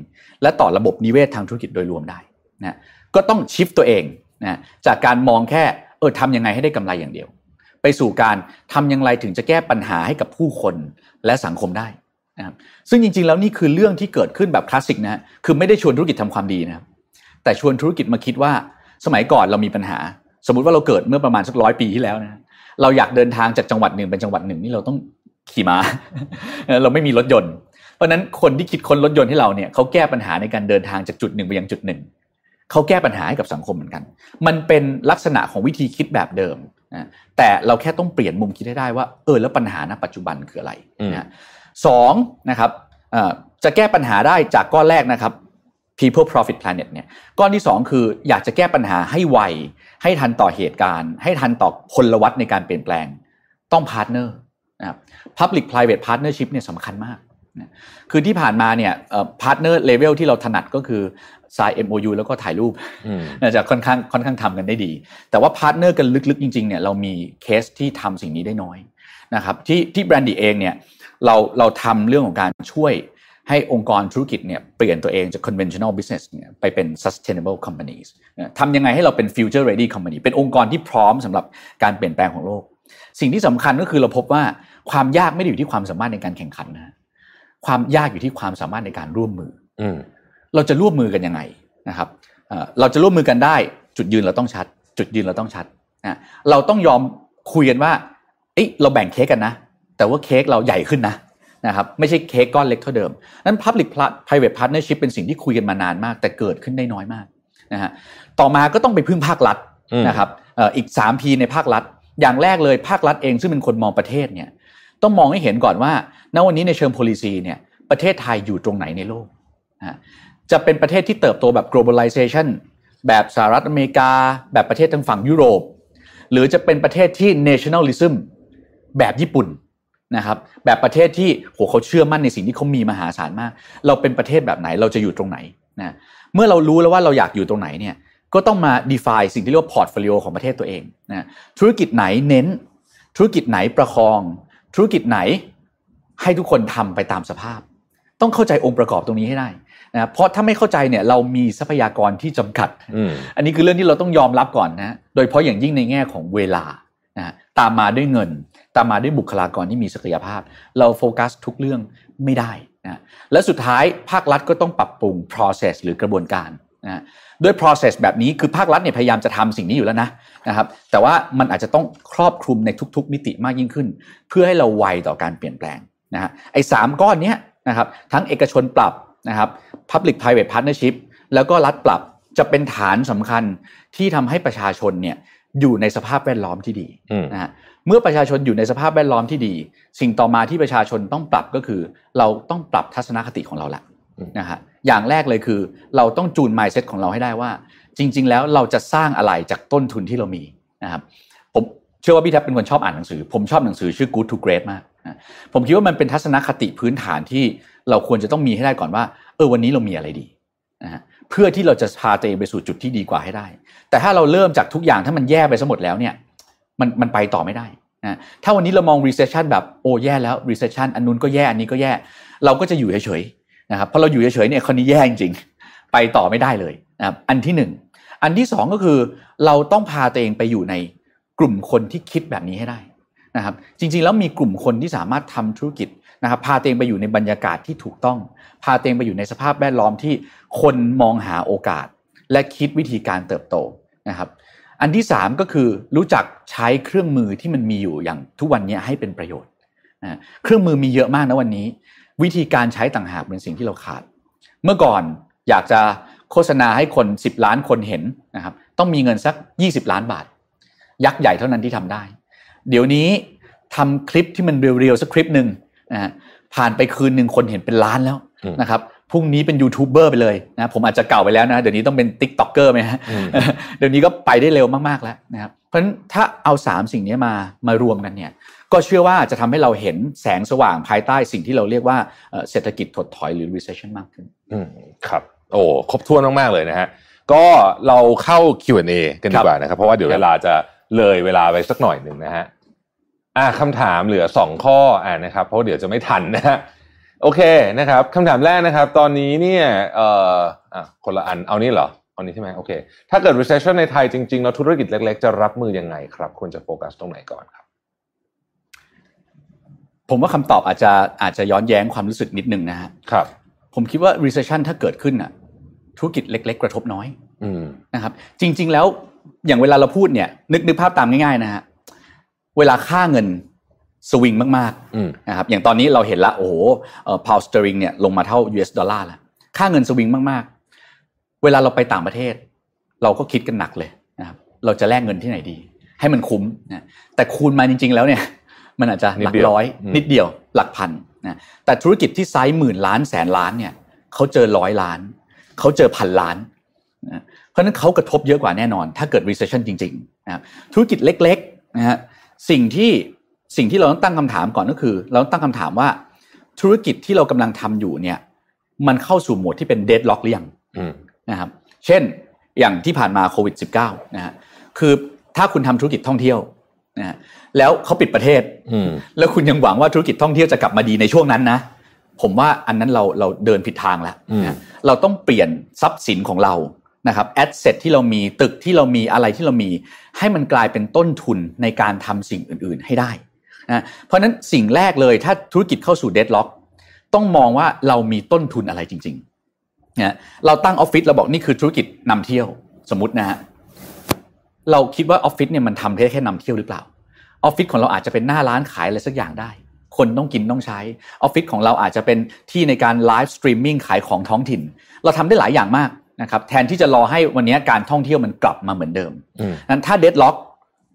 และต่อระบบนิเวศทางธุรกิจโดยรวมได้นะก็ต้องชิฟตัวเองนะจากการมองแค่เออทำยังไงให้ได้กำไรอย่างเดียว ไปสู่การทำอย่างไรถึงจะแก้ปัญหาให้กับผู้คนและสังคมได้ นะครับซึ่งจริงๆ แล้วนี่คือเรื่องที่เกิดขึ้นแบบคลาสสิกนะฮะคือไม่ได้ชวนธุรกิจทำความดีนะครับแต่ชวนธุรกิจมาคิดว่าสมัยก่อนเรามีปัญหา สมมุติว่าเราเกิดเมื่อประมาณสักร้อยปีที่แล้วนะเราอยากเดินทางจากจังหวัดหนึ่งเป็นจังหวัดหนึ่งนี่เราต้องขี่ม้าเราไม่มีรถยนต์ เพราะนั้นคนที่คิดค้นรถยนต์ให้เราเนี่ยเขาแก้ปัญหาในการเดินทางจากจุดหนึ่งไปยังจุดหนึ่งเขาแก้ปัญหาให้กับสังคมเหมือนกัน มันเป็นลักษณะของวิธีคิดแบบเดิมนะแต่เราแค่ต้องเปลี่ยนมุมคิดให้ได้ว่าเออแล้วปัญหาณปัจจุบันคืออะไรนะ สองนะครับเอ่อจะแก้ปัญหาได้จากก้อนแรกนะครับ people profit planet เนี่ยก้อนที่สองคืออยากจะแก้ปัญหาให้ไว ให้ทันต่อเหตุการณ์ ให้ทันต่อพลวัตในการเปลี่ยนแปลง ต้อง partner นะครับ public private partnership เนี่ยสำคัญมากนะคือที่ผ่านมาเนี่ย partner level ที่เราถนัดก็คือ sign MOU แล้วก็ถ่ายรูปอืมน่าจะค่อนข้างค่อนข้างทำกันได้ดี แต่ว่า partner กันลึกๆ จริงๆเนี่ยเรามีเคสที่ทำสิ่งนี้ได้น้อยนะครับที่ที่แบรนด์ดีเองเนี่ย เราเราทำเรื่องของการช่วยให้องค์กรธุรกิจเนี่ยเปลี่ยนตัวเองจาก conventional business เนี่ยไปเป็น sustainable companies นะทำยังไงให้เราเป็น future ready company เป็นองค์กรที่พร้อมสำหรับการเปลี่ยนแปลงของโลก สิ่งที่สำคัญก็คือเราพบว่าความยากไม่ได้อยู่ที่ความสามารถในการแข่งขันนะความยากอยู่ที่ความสามารถในการร่วมมืออืมเราจะร่วมมือกันยังไงนะครับเอ่อเราจะร่วมมือกันได้จุดยืนเราต้องชัด จุดยืนเราต้องชัดนะเราต้องยอมคุยกันว่าเอ้ยเราแบ่งเค้กกันนะ แต่ว่าเค้กเราใหญ่ขึ้นนะนะครับไม่ใช่เค้กก้อนเล็กเท่าเดิม นั้น public private partnership เป็นสิ่งที่คุยกันมานานมาก แต่เกิดขึ้นได้น้อยมากนะฮะต่อมาก็ต้องไปพึ่งภาครัฐอืมนะครับเอ่ออีก 3P ในภาครัฐ อย่างแรกเลยภาครัฐเองซึ่งเป็นคนมองประเทศเนี่ยต้องมองให้เห็นก่อนว่าณวันนี้ในเชิง policy เนี่ยประเทศไทยอยู่ตรงไหนในโลกนะจะเป็นประเทศที่เติบโตแบบ globalization แบบสหรัฐอเมริกา แบบประเทศทางฝั่งยุโรป หรือจะเป็นประเทศที่ nationalism แบบญี่ปุ่น นะครับแบบประเทศที่โหเขาเชื่อมั่นในสิ่งที่เขามีมหาศาลมาก เราเป็นประเทศแบบไหนเราจะอยู่ตรงไหนนะเมื่อเรารู้แล้วว่าเราอยากอยู่ตรงไหนเนี่ยก็ต้องมา define สิ่งที่เรียกว่า portfolio ของประเทศตัวเองนะธุรกิจไหนเน้น ธุรกิจไหนประคอง ธุรกิจไหนให้ทุกคนทำไปตามสภาพ ต้องเข้าใจองค์ประกอบตรงนี้ให้ได้นะเพราะถ้าไม่เข้าใจเนี่ยเรามีทรัพยากรที่จำกัดอืมอันนี้คือเรื่องที่เราต้องยอมรับก่อนนะโดยเฉพาะอย่างยิ่งในแง่ของเวลานะตามมาด้วยเงิน ตามมาด้วยบุคลากรที่มีศักยภาพ เราโฟกัสทุกเรื่องไม่ได้นะและสุดท้ายภาครัฐก็ต้องปรับปรุง process หรือกระบวนการนะด้วย process แบบนี้คือภาครัฐเนี่ยพยายามจะทำสิ่งนี้อยู่แล้วนะนะครับ แต่ว่ามันอาจจะต้องครอบคลุมในทุก ๆ มิติมากยิ่งขึ้น เพื่อให้เราไวต่อการเปลี่ยนแปลงนะฮะไอ้สามก้อนเนี้ยนะครับทั้งเอกชนปรับนะครับ public private partnership แล้วก็รัฐปรับจะเป็นฐานสำคัญที่ทำให้ประชาชนเนี่ยอยู่ในสภาพแวดล้อมที่ดีนะฮะ เมื่อประชาชนอยู่ในสภาพแวดล้อมที่ดี สิ่งต่อมาที่ประชาชนต้องปรับก็คือ เราต้องปรับทัศนคติของเราแหละนะฮะอย่างแรกเลยคือ เราต้องจูน mindset ของเราให้ได้ว่า จริง ๆ แล้วเราจะสร้างอะไรจากต้นทุนที่เรามีนะครับผมเชื่อว่าพี่แท็บเป็นคนชอบอ่านหนังสือ ผมชอบหนังสือชื่อ Good to Great มากนะผมคิดว่ามันเป็นทัศนคติพื้นฐานที่เราควรจะต้องมีให้ได้ก่อนว่า เออวันนี้เรามีอะไรดีนะฮะเพื่อที่เราจะพาตัวเองไปสู่จุดที่ดีกว่าให้ได้ แต่ถ้าเราเริ่มจากทุกอย่างถ้ามันแย่ไปซะหมดแล้วเนี่ย มันมันไปต่อไม่ได้นะถ้าวันนี้เรามอง recession แบบโอ้แย่แล้ว recession อันนู้นก็แย่อันนี้ก็แย่ เราก็จะอยู่เฉยๆนะครับเพราะเราอยู่เฉยๆเนี่ยคนนี้แย่จริงๆ ไปต่อไม่ได้เลยนะครับอันที่หนึ่งอันที่สองก็คือเราต้องพาตัวเองไปอยู่ในกลุ่มคนที่คิดแบบนี้ให้ได้นะครับจริงๆแล้วมีกลุ่มคนที่สามารถทำธุรกิจนะครับพาตัวเองไปอยู่ในบรรยากาศที่ถูกต้อง พาตัวเองไปอยู่ในสภาพแวดล้อมที่คนมองหาโอกาส และคิดวิธีการเติบโตนะครับ อันที่สามก็คือรู้จักใช้เครื่องมือที่มันมีอยู่อย่างทุกวันนี้ให้เป็นประโยชน์นะเครื่องมือมีเยอะมากนะวันนี้ วิธีการใช้ต่างหากเป็นสิ่งที่เราขาด เมื่อก่อนอยากจะโฆษณาให้คน 10 ล้านคนเห็นนะครับต้องมีเงินสัก 20 ล้านบาท ยักษ์ใหญ่เท่านั้นที่ทำได้ เดี๋ยวนี้ทำคลิปที่มันเรียวๆสักคลิปหนึ่งนะผ่านไปคืนหนึ่งคนเห็นเป็นล้านแล้วนะครับ พรุ่งนี้เป็นยูทูบเบอร์ไปเลยนะผมอาจจะเก่าไปแล้วนะเดี๋ยวนี้ต้องเป็น TikToker ไหมฮะอืมเดี๋ยวนี้ก็ไปได้เร็วมากๆแล้วนะครับเพราะฉะนั้นถ้าเอาสามสิ่งนี้มามารวมกันเนี่ยก็เชื่อว่าจะทำให้เราเห็นแสงสว่างภายใต้สิ่งที่เราเรียกว่าเอ่อเศรษฐกิจถดถอยหรือ recession มากขึ้นอืมครับ โอ้ครบถ้วนมากๆเลยนะฮะก็เราเข้า Q&A กันดีกว่านะครับ เพราะว่าเดี๋ยวครับเวลาจะเลยเวลาไปสักหน่อยหนึ่งนะฮะอ่าคำถามเหลือสองข้ออ่านะครับ เพราะเดี๋ยวจะไม่ทันนะฮะ โอเคนะครับคำถามแรกนะครับ ตอนนี้เนี่ยเอ่ออะคนละอันเอานี่เหรอเอานี้ใช่ไหมโอเค ถ้าเกิด recession ในไทยจริงๆ แล้วธุรกิจเล็กๆ จะรับมือยังไงครับควรจะโฟกัสตรงไหนก่อนครับ ผมว่าคำตอบอาจจะอาจจะย้อนแย้งความรู้สึกนิดนึงนะฮะครับ ผมคิดว่า recession ถ้าเกิดขึ้นน่ะ ธุรกิจเล็ก ๆ กระทบน้อยอืมนะครับ จริง ๆ แล้วอย่างเวลาเราพูดเนี่ย นึกนึกภาพตามง่ายๆนะฮะเวลาค่าเงิน สวิงมากอืมๆนะครับอย่างตอนนี้เราเห็นละโอ้โห pound sterling เนี่ยลงมาเท่า US ดอลลาร์แล้วค่าเงินสวิงมากๆ เวลาเราไปต่างประเทศ เราก็คิดกันหนักเลยนะครับเราจะแลกเงินที่ไหนดี ให้มันคุ้มนะแต่คูณมาจริง ๆ แล้วเนี่ย มันอาจจะหลักร้อย นิดเดียวหลักพันนะแต่ธุรกิจที่ไซส์หมื่นล้านแสนล้านเนี่ยเขาเจอร้อยล้านเขาเจอพันล้านนะเพราะฉะนั้นเขากระทบเยอะกว่าแน่นอน ถ้าเกิด recession จริงๆนะครับธุรกิจเล็กๆนะฮะสิ่งที่ สิ่งที่เราต้องตั้งคำถามก่อนก็คือ เราต้องตั้งคำถามว่า ธุรกิจที่เรากำลังทำอยู่เนี่ย มันเข้าสู่โหมดที่เป็น deadlock หรือยังอืมนะครับ เช่นอย่างที่ผ่านมาโควิด -19 นะฮะคือถ้าคุณทำธุรกิจท่องเที่ยวนะฮะแล้วเขาปิดประเทศอืมแล้วคุณยังหวังว่าธุรกิจท่องเที่ยวจะกลับมาดีในช่วงนั้นนะผมว่าอันนั้นเราเราเดินผิดทางแล้วอืมนะเราต้องเปลี่ยนทรัพย์สินของเรานะครับแอสเซทที่เรามีตึกที่เรามีอะไรที่เรามี ให้มันกลายเป็นต้นทุนในการทำสิ่งอื่น ๆ ให้ได้ นะเพราะฉะนั้นสิ่งแรกเลยถ้าธุรกิจเข้าสู่เดดล็อกต้องมองว่าเรามีต้นทุนอะไรจริงๆนะเราตั้งออฟฟิศเราบอกนี่คือธุรกิจนำเที่ยวสมมตินะฮะเราคิดว่าออฟฟิศเนี่ยมันทำแค่แค่นำเที่ยวหรือเปล่าออฟฟิศของเราอาจจะเป็นหน้าร้านขายอะไรสักอย่างได้ คนต้องกินต้องใช้ออฟฟิศของเราอาจจะเป็นที่ในการ live streaming ขายของท้องถิ่น เราทำได้หลายอย่างมากนะครับแทนที่จะรอให้วันนี้การท่องเที่ยวมันกลับมาเหมือนเดิมอืมนั้นถ้า deadlock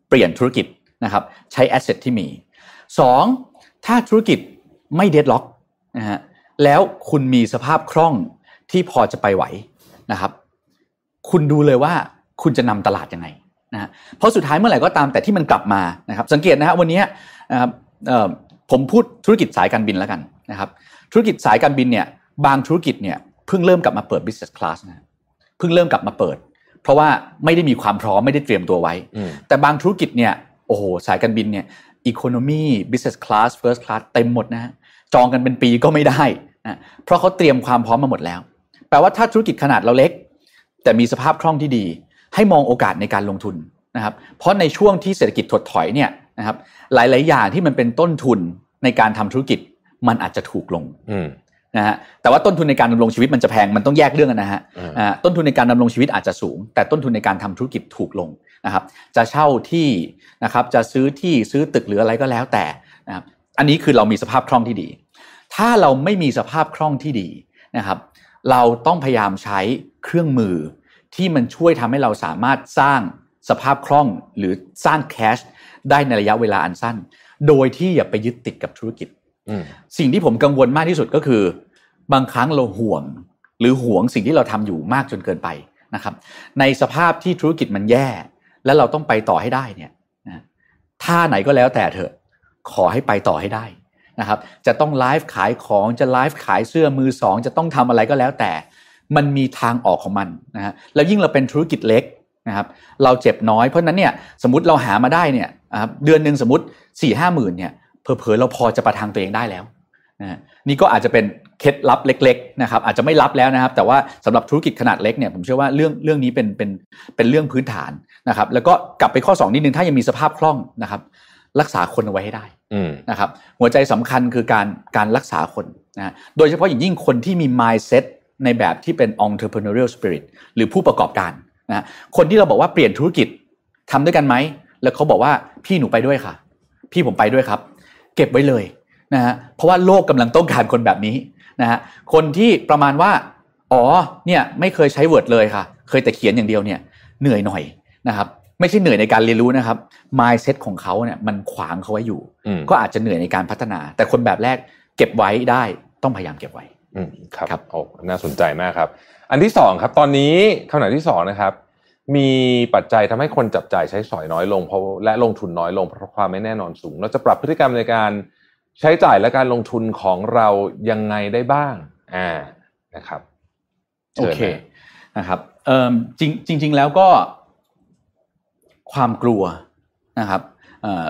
เปลี่ยนธุรกิจนะครับใช้ asset ที่มี สองถ้าธุรกิจไม่ deadlock นะฮะแล้วคุณมีสภาพคล่องที่พอจะไปไหวนะครับ คุณดูเลยว่าคุณจะนำตลาดยังไงนะฮะเพราะสุดท้ายเมื่อไหร่ก็ตามแต่ที่มันกลับมานะครับ สังเกตนะฮะวันนี้นะครับเอ่อผมพูดธุรกิจสายการบินแล้วกันนะครับ ธุรกิจสายการบินเนี่ยบางธุรกิจเนี่ยพพิ่งเริ่มกลับมาเปิด business class นะเพิ่งเริ่มกลับมาเปิด เพราะว่าไม่ได้มีความพร้อมไม่ได้เตรียมตัวไว้อืมแต่บางธุรกิจเนี่ยโอ้โหสายการบินเนี่ย economy business class first class เต็มหมดนะฮะจองกันเป็นปีก็ไม่ได้นะเพราะเขาเตรียมความพร้อมมาหมดแล้ว แปลว่าถ้าธุรกิจขนาดเราเล็ก แต่มีสภาพคล่องที่ดี ให้มองโอกาสในการลงทุนนะครับเพราะในช่วงที่เศรษฐกิจถดถอยเนี่ยนะครับหลาย ๆ อย่างที่มันเป็นต้นทุนในการทำธุรกิจมันอาจจะถูกลงอืมนะฮะแต่ว่าต้นทุนในการดำรงชีวิตมันจะแพงมันต้องแยกเรื่องกันนะฮะอืมอ่าต้นทุนในการดำรงชีวิตอาจจะสูง แต่ต้นทุนในการทำธุรกิจถูกลง นะครับจะเช่าที่นะครับจะซื้อที่ซื้อตึกหรืออะไรก็แล้วแต่นะครับอันนี้คือเรามีสภาพคล่องที่ดี ถ้าเราไม่มีสภาพคล่องที่ดีนะครับ เราต้องพยายามใช้เครื่องมือที่มันช่วยทำให้เราสามารถสร้างสภาพคล่องหรือสร้างแคชได้ในระยะเวลาอันสั้น โดยที่อย่าไปยึดติดกับธุรกิจอืมสิ่งที่ผมกังวลมากที่สุดก็คือ บางครั้งเราห่วง หรือห่วงสิ่งที่เราทำอยู่มากจนเกินไปนะครับ ในสภาพที่ธุรกิจมันแย่ และเราต้องไปต่อให้ได้เนี่ยนะท่าไหนก็แล้วแต่เถอะขอให้ไปต่อให้ได้นะครับ จะต้องไลฟ์ขายของจะไลฟ์ขายเสื้อมือสองจะต้องทำอะไรก็แล้วแต่ มันมีทางออกของมันนะฮะแล้วยิ่งเราเป็นธุรกิจเล็กนะครับ เราเจ็บน้อยเพราะนั้นเนี่ยสมมติเราหามาได้เนี่ยเดือนหนึ่งสมมติ4ี่ห้าหมื่นเนี่ยเผลอๆเราพอจะประทังตัวเองได้แล้วนะนี่ก็อาจจะเป็นเคล็ดลับเล็ก ๆ นะครับ อาจจะไม่ลับแล้วนะครับ แต่ว่าสำหรับธุรกิจขนาดเล็กเนี่ยผมเชื่อว่าเรื่องเรื่องนี้เป็นเป็นเป็นเรื่องพื้นฐาน นะครับแล้วก็กลับไปข้อ 2 นิดนึงถ้ายังมีสภาพคล่องนะครับ รักษาคนเอาไว้ให้ได้อืมนะครับหัวใจสำคัญคือการการรักษาคนนะโดยเฉพาะอย่างยิ่งคนที่มี mindset ในแบบที่เป็น entrepreneurial spirit หรือผู้ประกอบการนะคนที่เราบอกว่าเปลี่ยนธุรกิจทำด้วยกันไหม แล้วเขาบอกว่าพี่หนูไปด้วยค่ะ พี่ผมไปด้วยครับ เก็บไว้เลยนะฮะเพราะว่าโลกกำลังต้องการคนแบบนี้นะฮะคนที่ประมาณว่า อ๋อเนี่ยไม่เคยใช้ Word เลยค่ะ เคยแต่เขียนอย่างเดียวเนี่ยเหนื่อยหน่อย นะครับไม่ใช่เหนื่อยในการเรียนรู้นะครับ mindset ของเขาเนี่ยมันขวางเขาไว้อยู่อืมก็อาจจะเหนื่อยในการพัฒนา แต่คนแบบแรกเก็บไว้ได้ต้องพยายามเก็บไว้อืมครับครับโอ้น่าสนใจมากครับ อันที่สองครับ ตอนนี้คำถามที่สองนะครับ มีปัจจัยทำให้คนจับจ่ายใช้สอยน้อยลงเพราะและลงทุนน้อยลงเพราะความไม่แน่นอนสูง เราจะปรับพฤติกรรมในการใช้จ่ายและการลงทุนของเรายังไงได้บ้างอ่านะครับโอชิญเคนะนะครับเอ่อจริงจริง ๆ แล้วก็ ความกลัวนะครับเอ่อ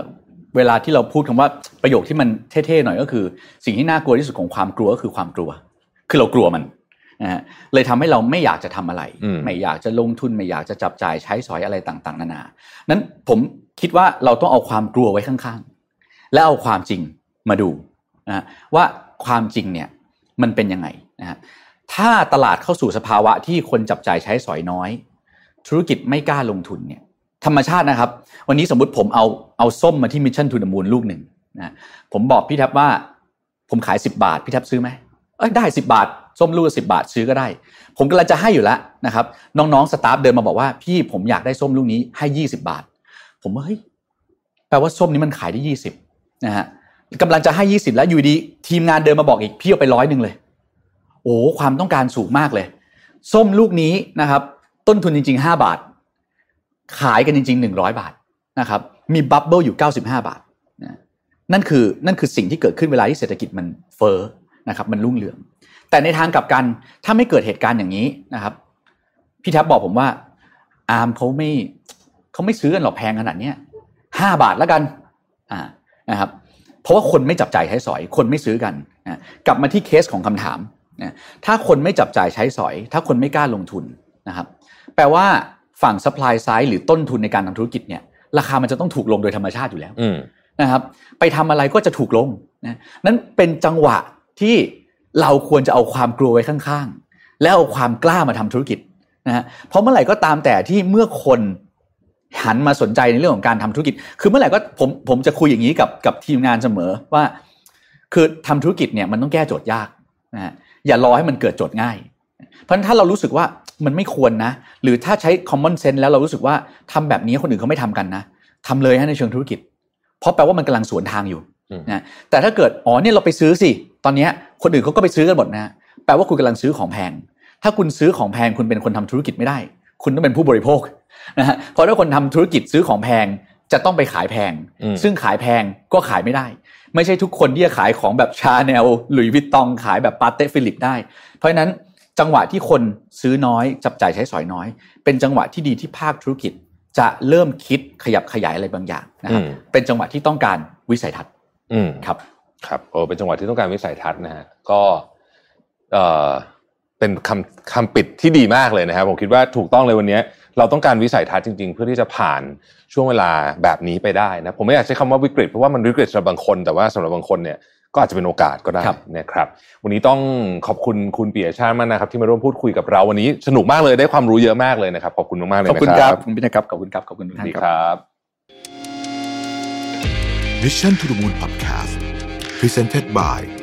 เวลาที่เราพูดคำว่าประโยคที่มันเท่ๆหน่อยก็คือ สิ่งที่น่ากลัวที่สุดของความกลัวก็คือความกลัว คือเรากลัวมันนะฮะเลยทำให้เราไม่อยากจะทำอะไรอืมไม่อยากจะลงทุนไม่อยากจะจับจ่ายใช้สอยอะไรต่างๆ นานา นั้นผมคิดว่าเราต้องเอาความกลัวไว้ข้างๆ แล้วเอาความจริงมาดูนะฮะว่าความจริงเนี่ยมันเป็นยังไงนะฮะถ้าตลาดเข้าสู่สภาวะที่คนจับจ่ายใช้สอยน้อย ธุรกิจไม่กล้าลงทุนเนี่ย ธรรมชาตินะครับ วันนี้สมมุติผมเอาเอาส้มมาที่ Mission to the Moon ลูกหนึ่งนะผมบอกพี่แท็บว่า ผมขาย 10 บาท พี่แท็บซื้อไหมเอ้ยได้ 10 บาท ส้มลูกสิบาทซื้อก็ได้ ผมกำลังจะให้อยู่แล้วนะครับน้องๆสตาฟเดินมาบอกว่าพี่ผมอยากได้ส้มลูกนี้ให้ 20 บาท ผมว่าเฮ้ยแปลว่าส้มนี้มันขายได้ 20นะฮะกำลังจะให้ 20 แล้วอยู่ดี ทีมงานเดินมาบอกอีกพี่เอาไปร้อยหนึ่งเลย โอ้ความต้องการสูงมากเลย ส้มลูกนี้นะครับ ต้นทุนจริง ๆ 5 บาท ขายกันจริง ๆ 100 บาทนะครับ มีบับเบิลอยู่ 95 บาทนะนั่นคือนั่นคือสิ่งที่เกิดขึ้นเวลาที่เศรษฐกิจมันเฟ้อนะครับ มันรุ่งเรือง แต่ในทางกลับกันถ้าไม่เกิดเหตุการณ์อย่างนี้นะครับพี่แท็บบอกผมว่า อาร์มเขาไม่เขาไม่ซื้อกันหรอกแพงขนาดเนี้ยห้าบาทแล้วกันอ่านะครับ เพราะว่าคนไม่จับจ่ายใช้สอย คนไม่ซื้อกันนะกลับมาที่เคสของคำถามนะถ้าคนไม่จับจ่ายใช้สอย ถ้าคนไม่กล้าลงทุนนะครับ แปลว่า ฝั่ง supply side หรือต้นทุนในการทำธุรกิจเนี่ยราคามันจะต้องถูกลงโดยธรรมชาติอยู่แล้วอืมนะครับ ไปทำอะไรก็จะถูกลงนะนั้นเป็นจังหวะที่เราควรจะเอาความกลัวไว้ข้างๆ แล้วเอาความกล้ามาทำธุรกิจนะฮะเพราะเมื่อไหร่ก็ตามแต่ที่เมื่อคนหันมาสนใจในเรื่องของการทำธุรกิจ คือเมื่อไหร่ก็ผมผมจะคุยอย่างนี้กับกับทีมงานเสมอว่า คือทำธุรกิจเนี่ยมันต้องแก้โจทย์ยากนะฮะอย่ารอให้มันเกิดโจทย์ง่าย เพราะฉะนั้นถ้าเรารู้สึกว่า มันไม่ควรนะ หรือถ้าใช้ common sense แล้วเรารู้สึกว่าทำแบบนี้คนอื่นเขาไม่ทำกันนะทำเลยฮะในเชิงธุรกิจ เพราะแปลว่ามันกำลังสวนทางอยู่อืมนะแต่ถ้าเกิดอ๋อเนี่ยเราไปซื้อสิตอนเนี้ยคนอื่นเขาก็ไปซื้อกันหมดนะแปลว่าคุณกำลังซื้อของแพง ถ้าคุณซื้อของแพงคุณเป็นคนทำธุรกิจไม่ได้ คุณต้องเป็นผู้บริโภคนะฮะเพราะถ้าคนทำธุรกิจซื้อของแพงจะต้องไปขายแพงอืมซึ่งขายแพงก็ขายไม่ได้ ไม่ใช่ทุกคนที่จะขายของแบบ Chanel Louis Vuitton ขายแบบ Patek Philippe ได้ เพราะฉะนั้น จังหวะที่คนซื้อน้อย จับจ่ายใช้สอยน้อย เป็นจังหวะที่ดีที่ภาคธุรกิจ จะเริ่มคิดขยับขยายอะไรบางอย่างนะครับอืมเป็นจังหวะที่ต้องการวิสัยทัศน์อืมครับ ครับโอ้เป็นจังหวะที่ต้องการวิสัยทัศน์นะฮะก็เอ่อเป็นคำคำปิดที่ดีมากเลยนะครับผมคิดว่าถูกต้องเลยวันนี้เราต้องการวิสัยทัศน์จริงๆ เพื่อที่จะผ่านช่วงเวลาแบบนี้ไปได้นะผมไม่อยากใช้คำว่าวิกฤตเพราะว่ามันวิกฤตสำหรับบางคนแต่ว่าสำหรับบางคนเนี่ย ก็อาจจะเป็นโอกาสก็ได้ครับนะครับ วันนี้ต้องขอบคุณคุณปียชาติมากนะครับ ที่มาร่วมพูดคุยกับเราวันนี้สนุกมากเลยได้ความรู้เยอะมากเลยนะครับ ขอบคุณมากๆเลยขอบนะคุณคครัรับบคุณพี่นะครับขอบคุณครับขอบคุณทุกสวัท่าสนดีคครับรับ Mission to the Moon Podcast Presented by